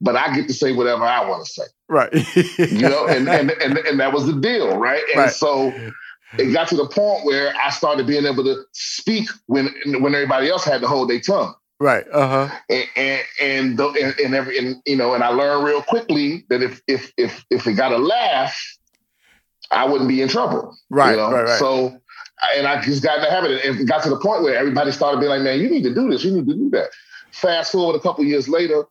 [SPEAKER 5] but I get to say whatever I want to say.
[SPEAKER 1] right.
[SPEAKER 5] You know, and and, and and that was the deal, right? And
[SPEAKER 1] Right.
[SPEAKER 5] so it got to the point where I started being able to speak when when everybody else had to hold their tongue.
[SPEAKER 1] Right. Uh huh.
[SPEAKER 5] and and and, the, and, and every and you know and I learned real quickly that if if if if it got a laugh, I wouldn't be in trouble.
[SPEAKER 1] Right,
[SPEAKER 5] You know?
[SPEAKER 1] right, right.
[SPEAKER 5] So and I just got in the habit and it got to the point where everybody started being like, man, you need to do this, you need to do that. Fast forward a couple years later,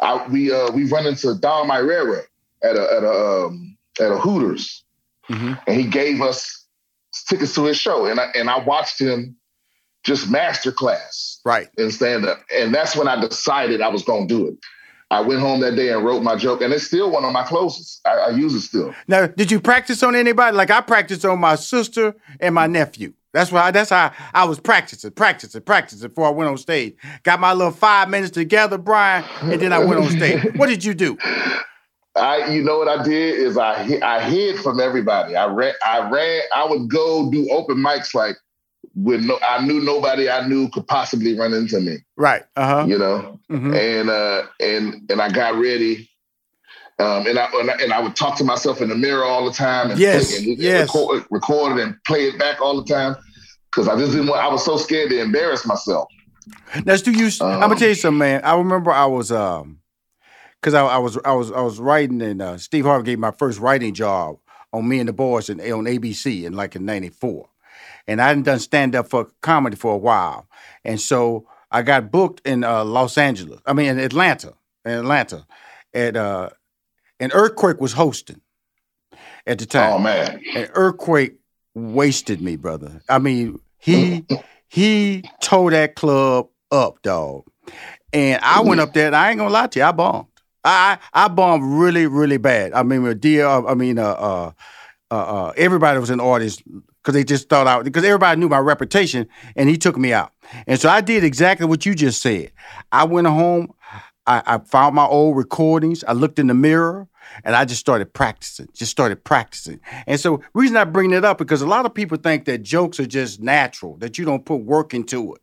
[SPEAKER 5] I, we uh, we run into Dom Irrera at a at a um, at a Hooters,
[SPEAKER 1] Mhm.
[SPEAKER 5] and he gave us tickets to his show, and I and I watched him just master class
[SPEAKER 1] Right.
[SPEAKER 5] in stand up. And that's when I decided I was going to do it. I went home that day and wrote my joke, and it's still one of my closest. I, I use it still.
[SPEAKER 1] Now, did you practice on anybody? Like I practiced on my sister and my nephew. That's why. That's how I was practicing, practicing, practicing before I went on stage. Got my little five minutes together, Brian, and then I went on stage. What did you do?
[SPEAKER 5] I, you know what I did is I I hid from everybody. I ran, I ran. I would go do open mics like with no. I knew nobody I knew could possibly run into me.
[SPEAKER 1] Right. Uh huh.
[SPEAKER 5] You know,
[SPEAKER 1] Mhm.
[SPEAKER 5] and uh, and and I got ready. Um, and I, and I and I would talk to myself in the mirror all the time. And
[SPEAKER 1] Yes,
[SPEAKER 5] play, and
[SPEAKER 1] yes.
[SPEAKER 5] Record, record it and play it back all the time because I just didn't want. I was so scared to embarrass myself.
[SPEAKER 1] Now, do you? I'm gonna
[SPEAKER 5] Um,
[SPEAKER 1] tell you something, man. I remember I was um, cause I, I was I was I was writing, and uh, Steve Harvey gave me my first writing job on Me and the Boys on ABC in like in '94, and I hadn't done stand up for comedy for a while, and so I got booked in uh, Los Angeles. I mean, in Atlanta, in Atlanta, at uh, and Earthquake was hosting at the time
[SPEAKER 5] Oh man,
[SPEAKER 1] an earthquake wasted me, brother. I mean, he he tore that club up, dog. And I went up there, and I ain't gonna lie to you, I bombed. I I bombed really, really bad. I mean, with dear, I mean, uh, uh, uh, uh, everybody was in an artist because they just thought out because everybody knew my reputation, and he took me out. And so I did exactly what you just said. I went home. I, I found my old recordings. I looked in the mirror and I just started practicing, just started practicing. And so, reason I bring it up because a lot of people think that jokes are just natural, that you don't put work into it.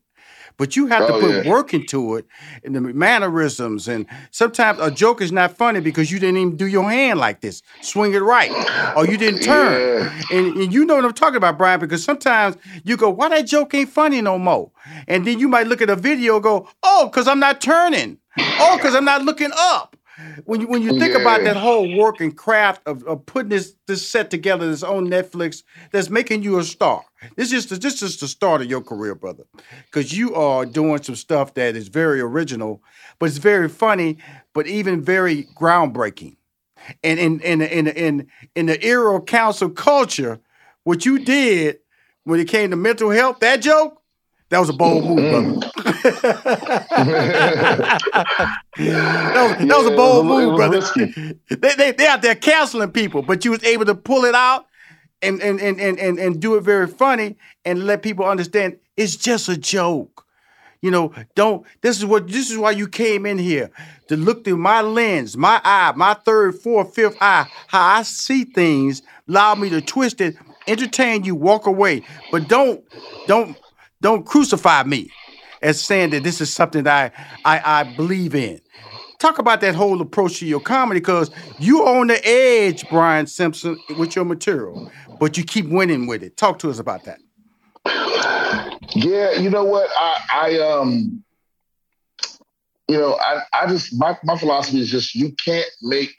[SPEAKER 1] But you have to
[SPEAKER 5] Oh,
[SPEAKER 1] put
[SPEAKER 5] yeah.
[SPEAKER 1] work into it and the mannerisms. And sometimes a joke is not funny because you didn't even do your hand like this, swing it right, or you didn't turn.
[SPEAKER 5] Yeah.
[SPEAKER 1] And, and you know what I'm talking about, Brian, because sometimes you go, why that joke ain't funny no more? And then you might look at a video and go, oh, because I'm not turning. Oh, because I'm not looking up. When you when you think about that whole work and craft of, of putting this this set together, this on Netflix, that's making you a star. This is the, this is the start of your career, brother, because you are doing some stuff that is very original, but it's very funny, but even very groundbreaking. And in in in in in the era of cancel culture, what you did when it came to mental health, that joke, that was a bold move, brother. that was, that was a bold
[SPEAKER 5] was-
[SPEAKER 1] move, brother.
[SPEAKER 5] risky.
[SPEAKER 1] They, they they out there counseling people, but you was able to pull it out and and and and and, and do it very funny and let people understand it's just a joke. You know, don't. This is what. This is why you came in here to look through my lens, my eye, my third, fourth, fifth eye. How I see things, allow me to twist it, entertain you, walk away, but don't, don't, don't crucify me as saying that this is something that I, I, I believe in. Talk about that whole approach to your comedy because you're on the edge, Brian Simpson, with your material, but you keep winning with it. Talk to us about that.
[SPEAKER 5] Yeah, you know what? I, I um, you know, I, I just my my philosophy is just you can't make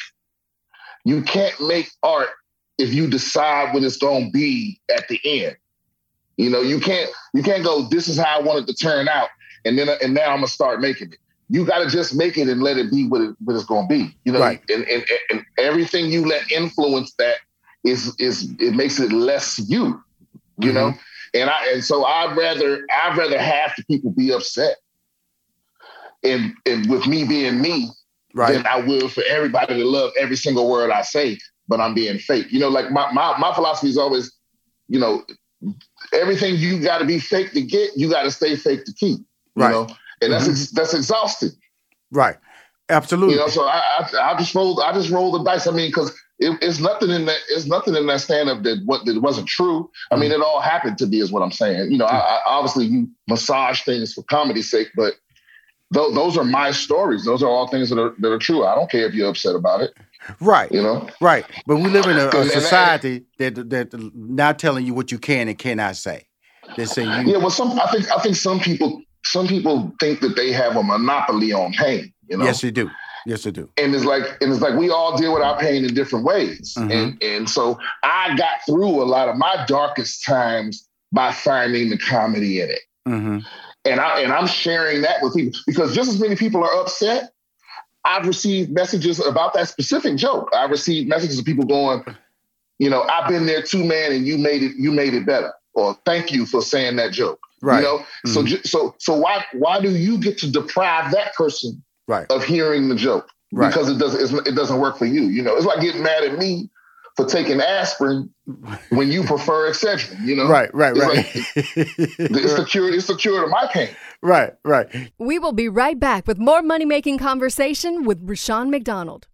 [SPEAKER 5] you can't make art if you decide what it's gonna be at the end. You know, you can't you can't go. This is how I want it to turn out, and then and now I'm gonna start making it. You got to just make it and let it be what, it, what it's gonna be. You know,
[SPEAKER 1] Right.
[SPEAKER 5] and, and and everything you let influence that is is it makes it less you. You know, mm-hmm. and I and so I'd rather I'd rather have the people be upset, and and with me being me,
[SPEAKER 1] Right.
[SPEAKER 5] than I will for everybody to love every single word I say, but I'm being fake. You know, like my my, my philosophy is always, you know, everything you got to be fake to get, you got to stay fake to keep. You
[SPEAKER 1] Right.
[SPEAKER 5] know, and that's mm-hmm. ex- that's exhausting.
[SPEAKER 1] Right. Absolutely.
[SPEAKER 5] You know, so I, I I just rolled I just rolled the dice. I mean, because it, it's nothing in that it's nothing in that stand up that what that wasn't true. I mean, mm-hmm. it all happened to be is what I'm saying. You know, I, I, obviously you massage things for comedy's sake, but th- those are my stories. Those are all things that are that are true. I don't care if you're upset about it.
[SPEAKER 1] Right.
[SPEAKER 5] You know.
[SPEAKER 1] Right. But we live in a, a society that that not telling you what you can and cannot say. They say you
[SPEAKER 5] Yeah, well, some I think I think some people some people think that they have a monopoly on pain. You know.
[SPEAKER 1] Yes, they do. Yes, they do.
[SPEAKER 5] and it's like and it's like we all deal with our pain in different ways
[SPEAKER 1] Mhm.
[SPEAKER 5] and and so i got through a lot of my darkest times by finding the comedy in it
[SPEAKER 1] hmm
[SPEAKER 5] and i and i'm sharing that with people because just as many people are upset i've received messages about that specific joke I've received messages of people going you know i've been there too man and you made it you made it better or thank you for saying that joke
[SPEAKER 1] Right.
[SPEAKER 5] you know so
[SPEAKER 1] Mhm.
[SPEAKER 5] ju- so so why why do you get to deprive that person
[SPEAKER 1] Right.
[SPEAKER 5] of hearing the joke
[SPEAKER 1] Right.
[SPEAKER 5] because it doesn't it doesn't work for you. You know, it's like getting mad at me for taking aspirin when you prefer Excedrin. You know,
[SPEAKER 1] Right. Right.
[SPEAKER 5] It's
[SPEAKER 1] Right.
[SPEAKER 5] It's the cure. It's the cure to my pain.
[SPEAKER 1] Right. Right.
[SPEAKER 3] We will be right back with more money making conversation with Rushion McDonald.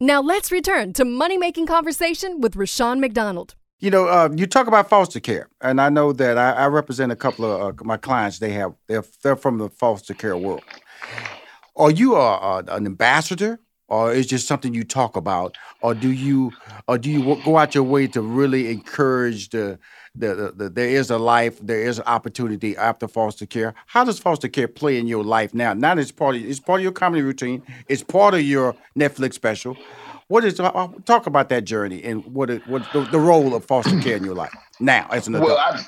[SPEAKER 3] Now let's return to money making conversation with Rushion McDonald.
[SPEAKER 1] You know, uh, you talk about foster care, and I know that I, I represent a couple of uh, my clients. They have they're they're from the foster care world. Are you a, a, an ambassador, or is just something you talk about, or do you or do you go out your way to really encourage the the, the, the there is a life, there is an opportunity after foster care? How does foster care play in your life now? Now it's part of it's part of your comedy routine. It's part of your Netflix special. What is uh, talk about that journey and what it, what the, the role of foster care in your life now as an adult?
[SPEAKER 5] Well, I,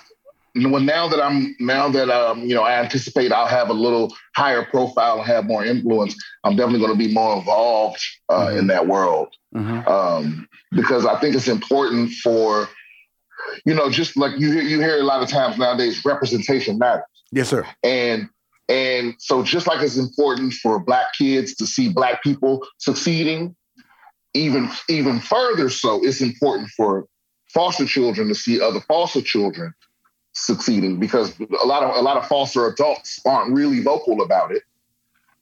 [SPEAKER 5] well, now that I'm now that um, you know, I anticipate I'll have a little higher profile and have more influence. I'm definitely going to be more involved uh, in that world.
[SPEAKER 1] Mhm.
[SPEAKER 5] um, because I think it's important for, you know, just like you hear, you hear a lot of times nowadays, representation matters,
[SPEAKER 1] Yes, sir.
[SPEAKER 5] and and so just like it's important for Black kids to see Black people succeeding, even even further so, it's important for foster children to see other foster children succeeding because a lot of a lot of foster adults aren't really vocal about it.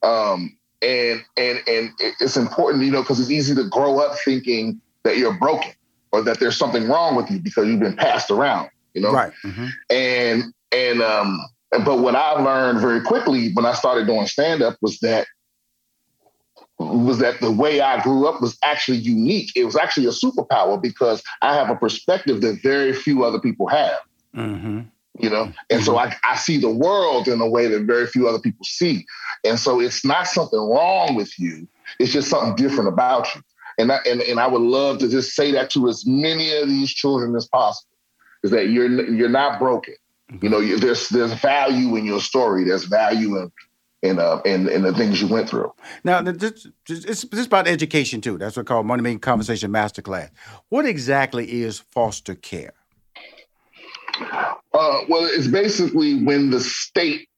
[SPEAKER 5] Um, and and and it's important, you know, because it's easy to grow up thinking that you're broken or that there's something wrong with you because you've been passed around, you know.
[SPEAKER 1] Right. Mhm.
[SPEAKER 5] And and um, but what I learned very quickly when I started doing stand up was that was that the way I grew up was actually unique. It was actually a superpower because I have a perspective that very few other people have
[SPEAKER 1] Mhm.
[SPEAKER 5] you know and so I, I see the world in a way that very few other people see and so it's not something wrong with you it's just something different about you and I, and, and I would love to just say that to as many of these children as possible is that you're you're not broken you know you, there's there's value in your story there's value in in uh in, in the things you went through
[SPEAKER 1] Now, this, this, it's this is about education too. That's what we call Money Making Conversation Masterclass. What exactly is foster care?
[SPEAKER 5] Uh, well, it's basically when the state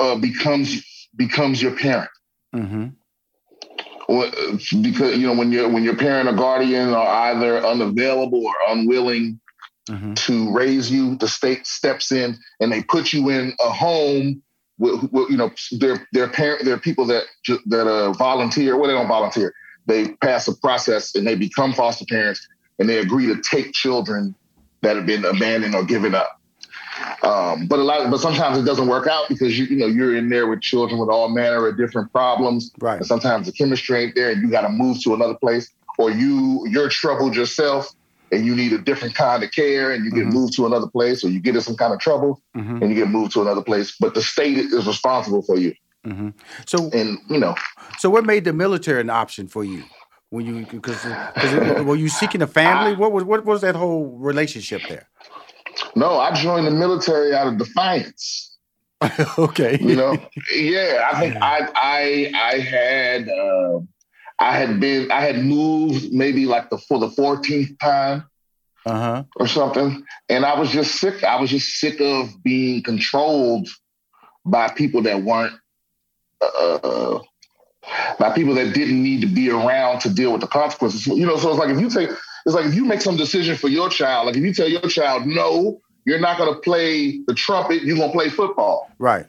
[SPEAKER 5] uh, becomes becomes your parent.
[SPEAKER 1] Mm-hmm.
[SPEAKER 5] Because you know when your when your parent or guardian are either unavailable or unwilling
[SPEAKER 1] Mhm.
[SPEAKER 5] to raise you, the state steps in and they put you in a home. With, with, you know, they're they're parent, they're people that that uh, volunteer. Well, they don't volunteer. They pass a process and they become foster parents and they agree to take children that have been abandoned or given up. Um, but a lot, but sometimes it doesn't work out because you you know you're in there with children with all manner of different problems.
[SPEAKER 1] Right.
[SPEAKER 5] And sometimes the chemistry ain't there, and you got to move to another place, or you you're troubled yourself, and you need a different kind of care, and you get
[SPEAKER 1] Mhm.
[SPEAKER 5] moved to another place, or you get in some kind of trouble,
[SPEAKER 1] Mm-hmm.
[SPEAKER 5] and you get moved to another place. But the state is responsible for you,
[SPEAKER 1] Mm-hmm. So,
[SPEAKER 5] and you know,
[SPEAKER 1] so what made the military an option for you when you because were you seeking a family? What was what was that whole relationship there?
[SPEAKER 5] No, I joined the military out of defiance.
[SPEAKER 1] okay.
[SPEAKER 5] you know yeah i think i i i had uh, i had been i had moved maybe like the for the 14th time
[SPEAKER 1] Uh huh.
[SPEAKER 5] or something and i was just sick i was just sick of being controlled by people that weren't uh, by people that didn't need to be around to deal with the consequences you know so it's like if you take it's like if you make some decision for your child like if you tell your child no you're not going to play the trumpet. You're going to play football.
[SPEAKER 1] Right.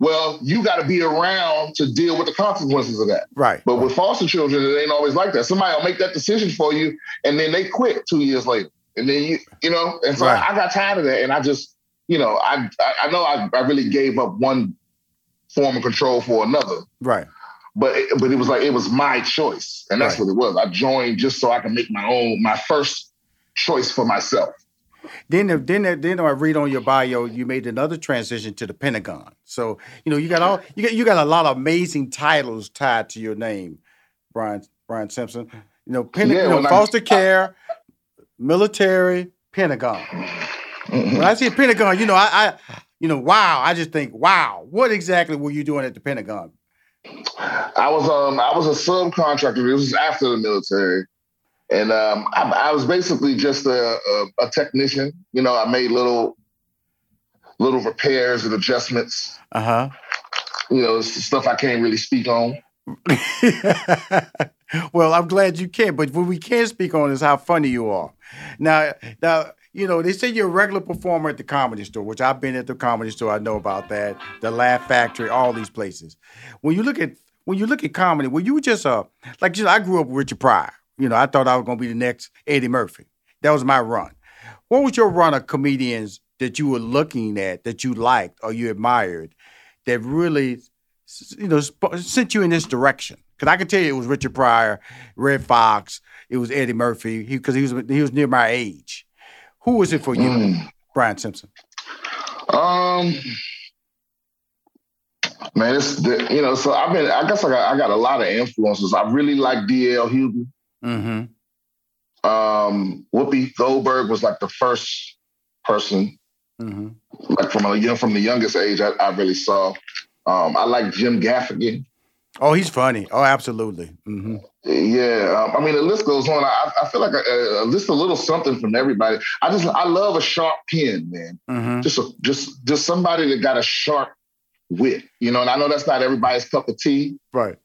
[SPEAKER 5] Well, you got to be around to deal with the consequences of that.
[SPEAKER 1] Right.
[SPEAKER 5] But with foster children, it ain't always like that. Somebody will make that decision for you, and then they quit two years later, and then you, you know. And so
[SPEAKER 1] Right.
[SPEAKER 5] I, I got tired of that, and I just, you know, I, I, I know I, I really gave up one form of control for another,
[SPEAKER 1] Right.
[SPEAKER 5] But it, but it was like it was my choice, and that's
[SPEAKER 1] Right.
[SPEAKER 5] what it was. I joined just so I can make my own, my first choice for myself.
[SPEAKER 1] Then, then, then I read on your bio, you made another transition to the Pentagon. So you know you got all you got you got a lot of amazing titles tied to your name, Brian Brian Simpson. You know,
[SPEAKER 5] Yeah,
[SPEAKER 1] you know
[SPEAKER 5] when I-
[SPEAKER 1] foster care, military, Pentagon. Mm-hmm. When I say Pentagon, you know, I, I, you know, wow, I just think, wow, what exactly were you doing at the Pentagon?
[SPEAKER 5] I was um I was a subcontractor. It was after the military, and um I, I was basically just a, a a technician. You know, I made little little repairs and adjustments.
[SPEAKER 1] Uh huh.
[SPEAKER 5] You know, stuff I can't really speak on.
[SPEAKER 1] well, I'm glad you can, but what we can speak on is how funny you are. Now, now, you know, they say you're a regular performer at the comedy store, which I've been at the comedy store. I know about that. The Laugh Factory, all these places. When you look at when you look at comedy, were you were just uh like you know, I grew up with Richard Pryor. You know, I thought I was gonna be the next Eddie Murphy. That was my run. What was your run of comedians that you were looking at that you liked or you admired that really, you know, sp- sent you in this direction? Because I can tell you it was Richard Pryor, Redd Foxx, it was Eddie Murphy, because he, was he was near my age. Who was it for you,
[SPEAKER 5] Mm.
[SPEAKER 1] Brian Simpson?
[SPEAKER 5] Um, man, it's the, you know. So I've been. I guess I got I got a lot of influences. I really like D.L. Hughley.
[SPEAKER 1] Mm-hmm.
[SPEAKER 5] Um, Whoopi Goldberg was like the first person
[SPEAKER 1] Mm-hmm.
[SPEAKER 5] like from a young from the youngest age I, I really saw. Um, I like Jim Gaffigan.
[SPEAKER 1] Oh, he's funny. Oh, absolutely. Mm-hmm.
[SPEAKER 5] Yeah, um, I mean the list goes on. I, I feel like a, a, just a little something from everybody. I just I love a sharp pen, man.
[SPEAKER 1] Mm-hmm.
[SPEAKER 5] Just a, just just somebody that got a sharp wit, you know. And I know that's not everybody's cup of tea,
[SPEAKER 1] Right.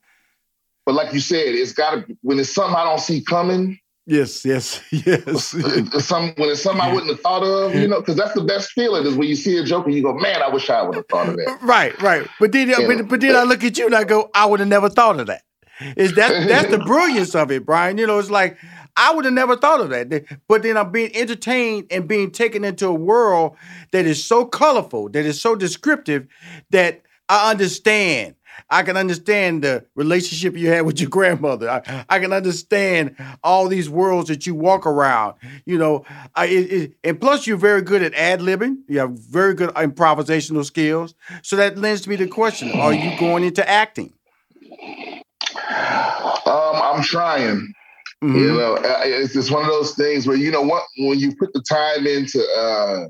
[SPEAKER 5] but like you said, it's got to when it's something I don't see coming.
[SPEAKER 1] Yes, yes, yes.
[SPEAKER 5] Some when it's something I wouldn't have thought of, you know, because that's the best feeling is when you see a joke and you go, "Man, I wish I would have thought of that."
[SPEAKER 1] Right, right. But then,
[SPEAKER 5] Yeah.
[SPEAKER 1] but, but then I look at you and I go, I would have never thought of that. Is that that's the brilliance of it, Brian? You know, it's like I would have never thought of that. But then I'm being entertained and being taken into a world that is so colorful, that is so descriptive, that I understand. I can understand the relationship you had with your grandmother. I, I can understand all these worlds that you walk around. You know, I, it, it, and plus you're very good at ad libbing. You have very good improvisational skills. So that lends me the question: Are you going into acting?
[SPEAKER 5] Um, I'm trying.
[SPEAKER 1] Mhm.
[SPEAKER 5] You know, it's just one of those things where you know what when you put the time into uh,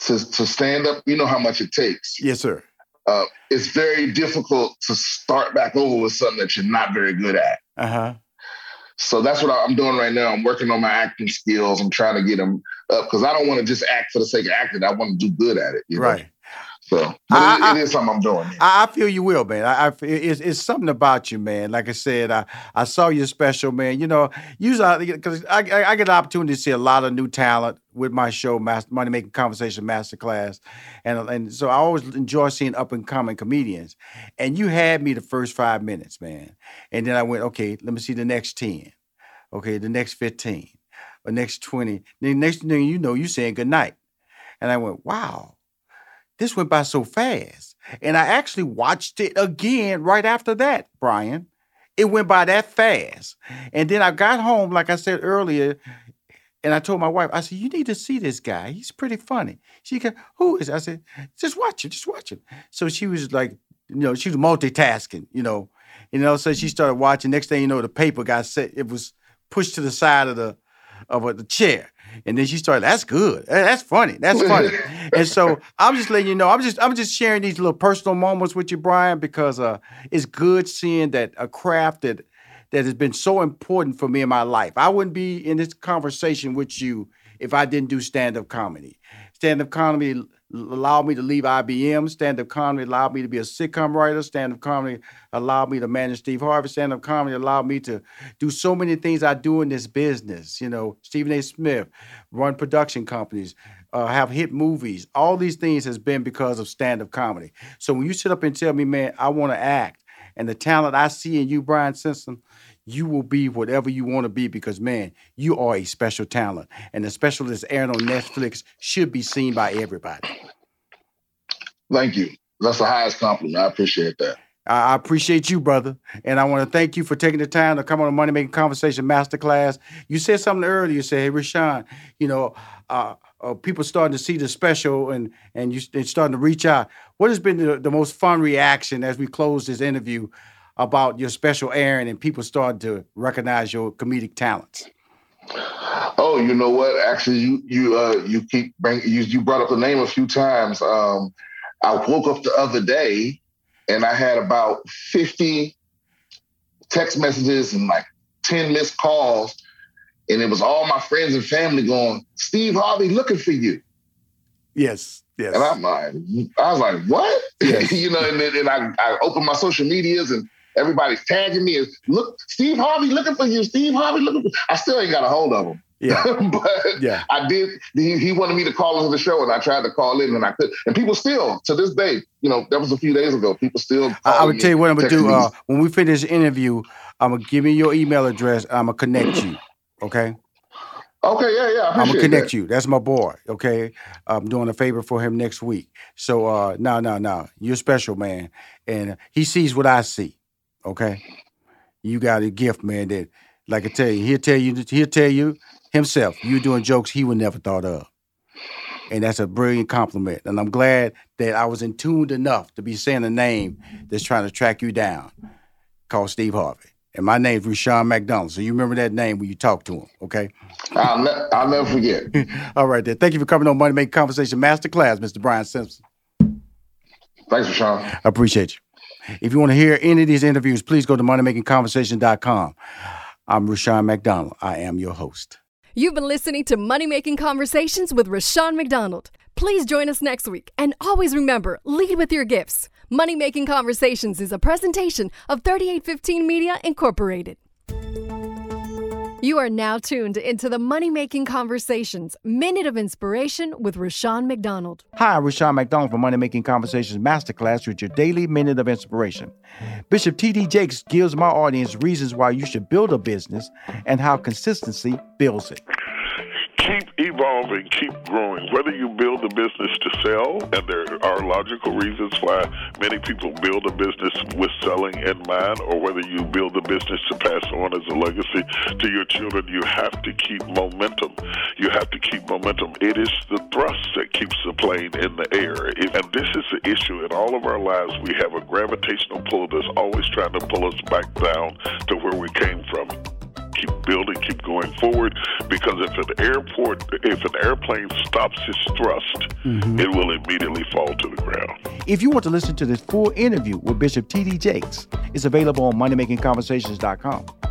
[SPEAKER 5] to to stand up, you know how much it takes.
[SPEAKER 1] Yes, sir.
[SPEAKER 5] Uh, it's very difficult to start back over with something that you're not very good at.
[SPEAKER 1] Uh huh.
[SPEAKER 5] So that's what I'm doing right now. I'm working on my acting skills. I'm trying to get them up because I don't want to just act for the sake of acting. I want to do good at it. You know? So
[SPEAKER 1] I-
[SPEAKER 5] it- it is something I'm doing.
[SPEAKER 1] I, I feel you will, man. I, I it's, it's something about you, man. Like I said, I, I saw your special, man. You know, usually because I, I, I get the opportunity to see a lot of new talent with my show, Master, Money Making Conversation Masterclass, and and so I always enjoy seeing up and coming comedians. And you had me the first five minutes, man, and then I went, okay, let me see the next ten, okay, the next fifteen, or next twenty. Then next thing you know, you saying good night, and I went, wow this went by so fast. And I actually watched it again right after that, Brian. It went by that fast. And then I got home, like I said earlier, and I told my wife, I said, You need to see this guy. He's pretty funny. She go, Who is? I said, Just watch it, just watch it. So she was like, you know, she was multitasking, you know. You know, so she started watching. Next thing you know, the paper got set, it was pushed to the side of the of uh, the chair. And then she started, that's good. That's funny. That's funny. and so I'm just letting you know, I'm just I'm just sharing these little personal moments with you, Brian, because uh it's good seeing that a craft that that has been so important for me in my life. I wouldn't be in this conversation with you if I didn't do stand-up comedy. Stand-up comedy allowed me to leave IBM. Stand-up comedy allowed me to be a sitcom writer. Stand-up comedy allowed me to manage Steve Harvey. Stand-up comedy allowed me to do so many things I do in this business. You know, Stephen A. Smith, run production companies, uh, have hit movies. All these things has been because of stand-up comedy. So when you sit up and tell me, man, I want to act, and the talent I see in you, Brian Simpson, you will be whatever you want to be because man, you are a special talent, and the special that's airing on Netflix should be seen by everybody.
[SPEAKER 5] Thank you. That's the highest compliment. I appreciate that.
[SPEAKER 1] I appreciate you, brother. And I want to thank you for taking the time to come on the Money Making Conversation Masterclass. You said something earlier. You said, hey, Rushion, you know, uh, uh, people starting to see the special and and you are starting to reach out. What has been the, the, most fun reaction as we close this interview about your special airing and people starting to recognize your comedic talents?
[SPEAKER 5] Oh, you know what? Actually, you you uh, you keep bring, you you brought up the name a few times. Um, I woke up the other day and I had about 50 text messages and like 10 missed calls. And it was all my friends and family going, Steve Harvey looking for you.
[SPEAKER 1] Yes. Yes.
[SPEAKER 5] And I'm like, I was like, what? Yes. you know, and then and I, I opened my social medias and everybody's tagging me. Look, Steve Harvey looking for you. Steve Harvey looking for I still ain't got a hold of him.
[SPEAKER 1] Yeah.
[SPEAKER 5] but
[SPEAKER 1] yeah.
[SPEAKER 5] I did. He, he, wanted me to call into the show, and I tried to call in, and I could. And people still, to this day, you know, that was a few days ago. People still.
[SPEAKER 1] I, would tell you what I'm gonna do. Uh, when we finish the interview, I'm gonna give me your email address. I'm gonna connect you. Okay.
[SPEAKER 5] Okay. Yeah. Yeah.
[SPEAKER 1] I'm gonna connect
[SPEAKER 5] that.
[SPEAKER 1] you. That's my boy. Okay. I'm doing a favor for him next week. So, uh, no, no, no. You're special, man, and he sees what I see. Okay. You got a gift, man. That, like I tell you, he'll tell you. He'll tell you himself. You're doing jokes he would never thought of. And that's a brilliant compliment. And I'm glad that I was in tuned enough to be saying a name that's trying to track you down called Steve Harvey. And my name's Rushion McDonald. So you remember that name when you talk to him, okay?
[SPEAKER 5] I'll, ne- I'll never forget.
[SPEAKER 1] All right, then. Thank you for coming on Money Making Conversation Masterclass, Mr. Brian Simpson.
[SPEAKER 5] Thanks, Rushion.
[SPEAKER 1] I appreciate you. If you want to hear any of these interviews, please go to moneymakingconversation.com. I'm Rushion McDonald. I am your host.
[SPEAKER 3] You've been listening to Money Making Conversations with Rushion McDonald. Please join us next week. And always remember lead with your gifts. Money Making Conversations is a presentation of 3815 Media Incorporated. You are now tuned into the Money Making Conversations Minute of Inspiration with Rushion McDonald.
[SPEAKER 1] Hi, Rushion McDonald from Money Making Conversations Masterclass with your daily Minute of Inspiration. Bishop T.D. Jakes gives my audience reasons why you should build a business and how consistency builds it
[SPEAKER 6] keep evolving, keep growing. Whether you build a business to sell, and there are logical reasons why many people build a business with selling in mind, or whether you build a business to pass on as a legacy to your children, you have to keep momentum. You have to keep momentum. It is the thrust that keeps the plane in the air. And this is the issue in all of our lives. We have a gravitational pull that's always trying to pull us back down to where we came from keep building, keep going forward. Because if an airport, if an airplane stops its thrust, mm-hmm. it will immediately fall to the ground.
[SPEAKER 1] If you want to listen to this full interview with Bishop T.D. Jakes, it's available on MoneyMakingConversations.com.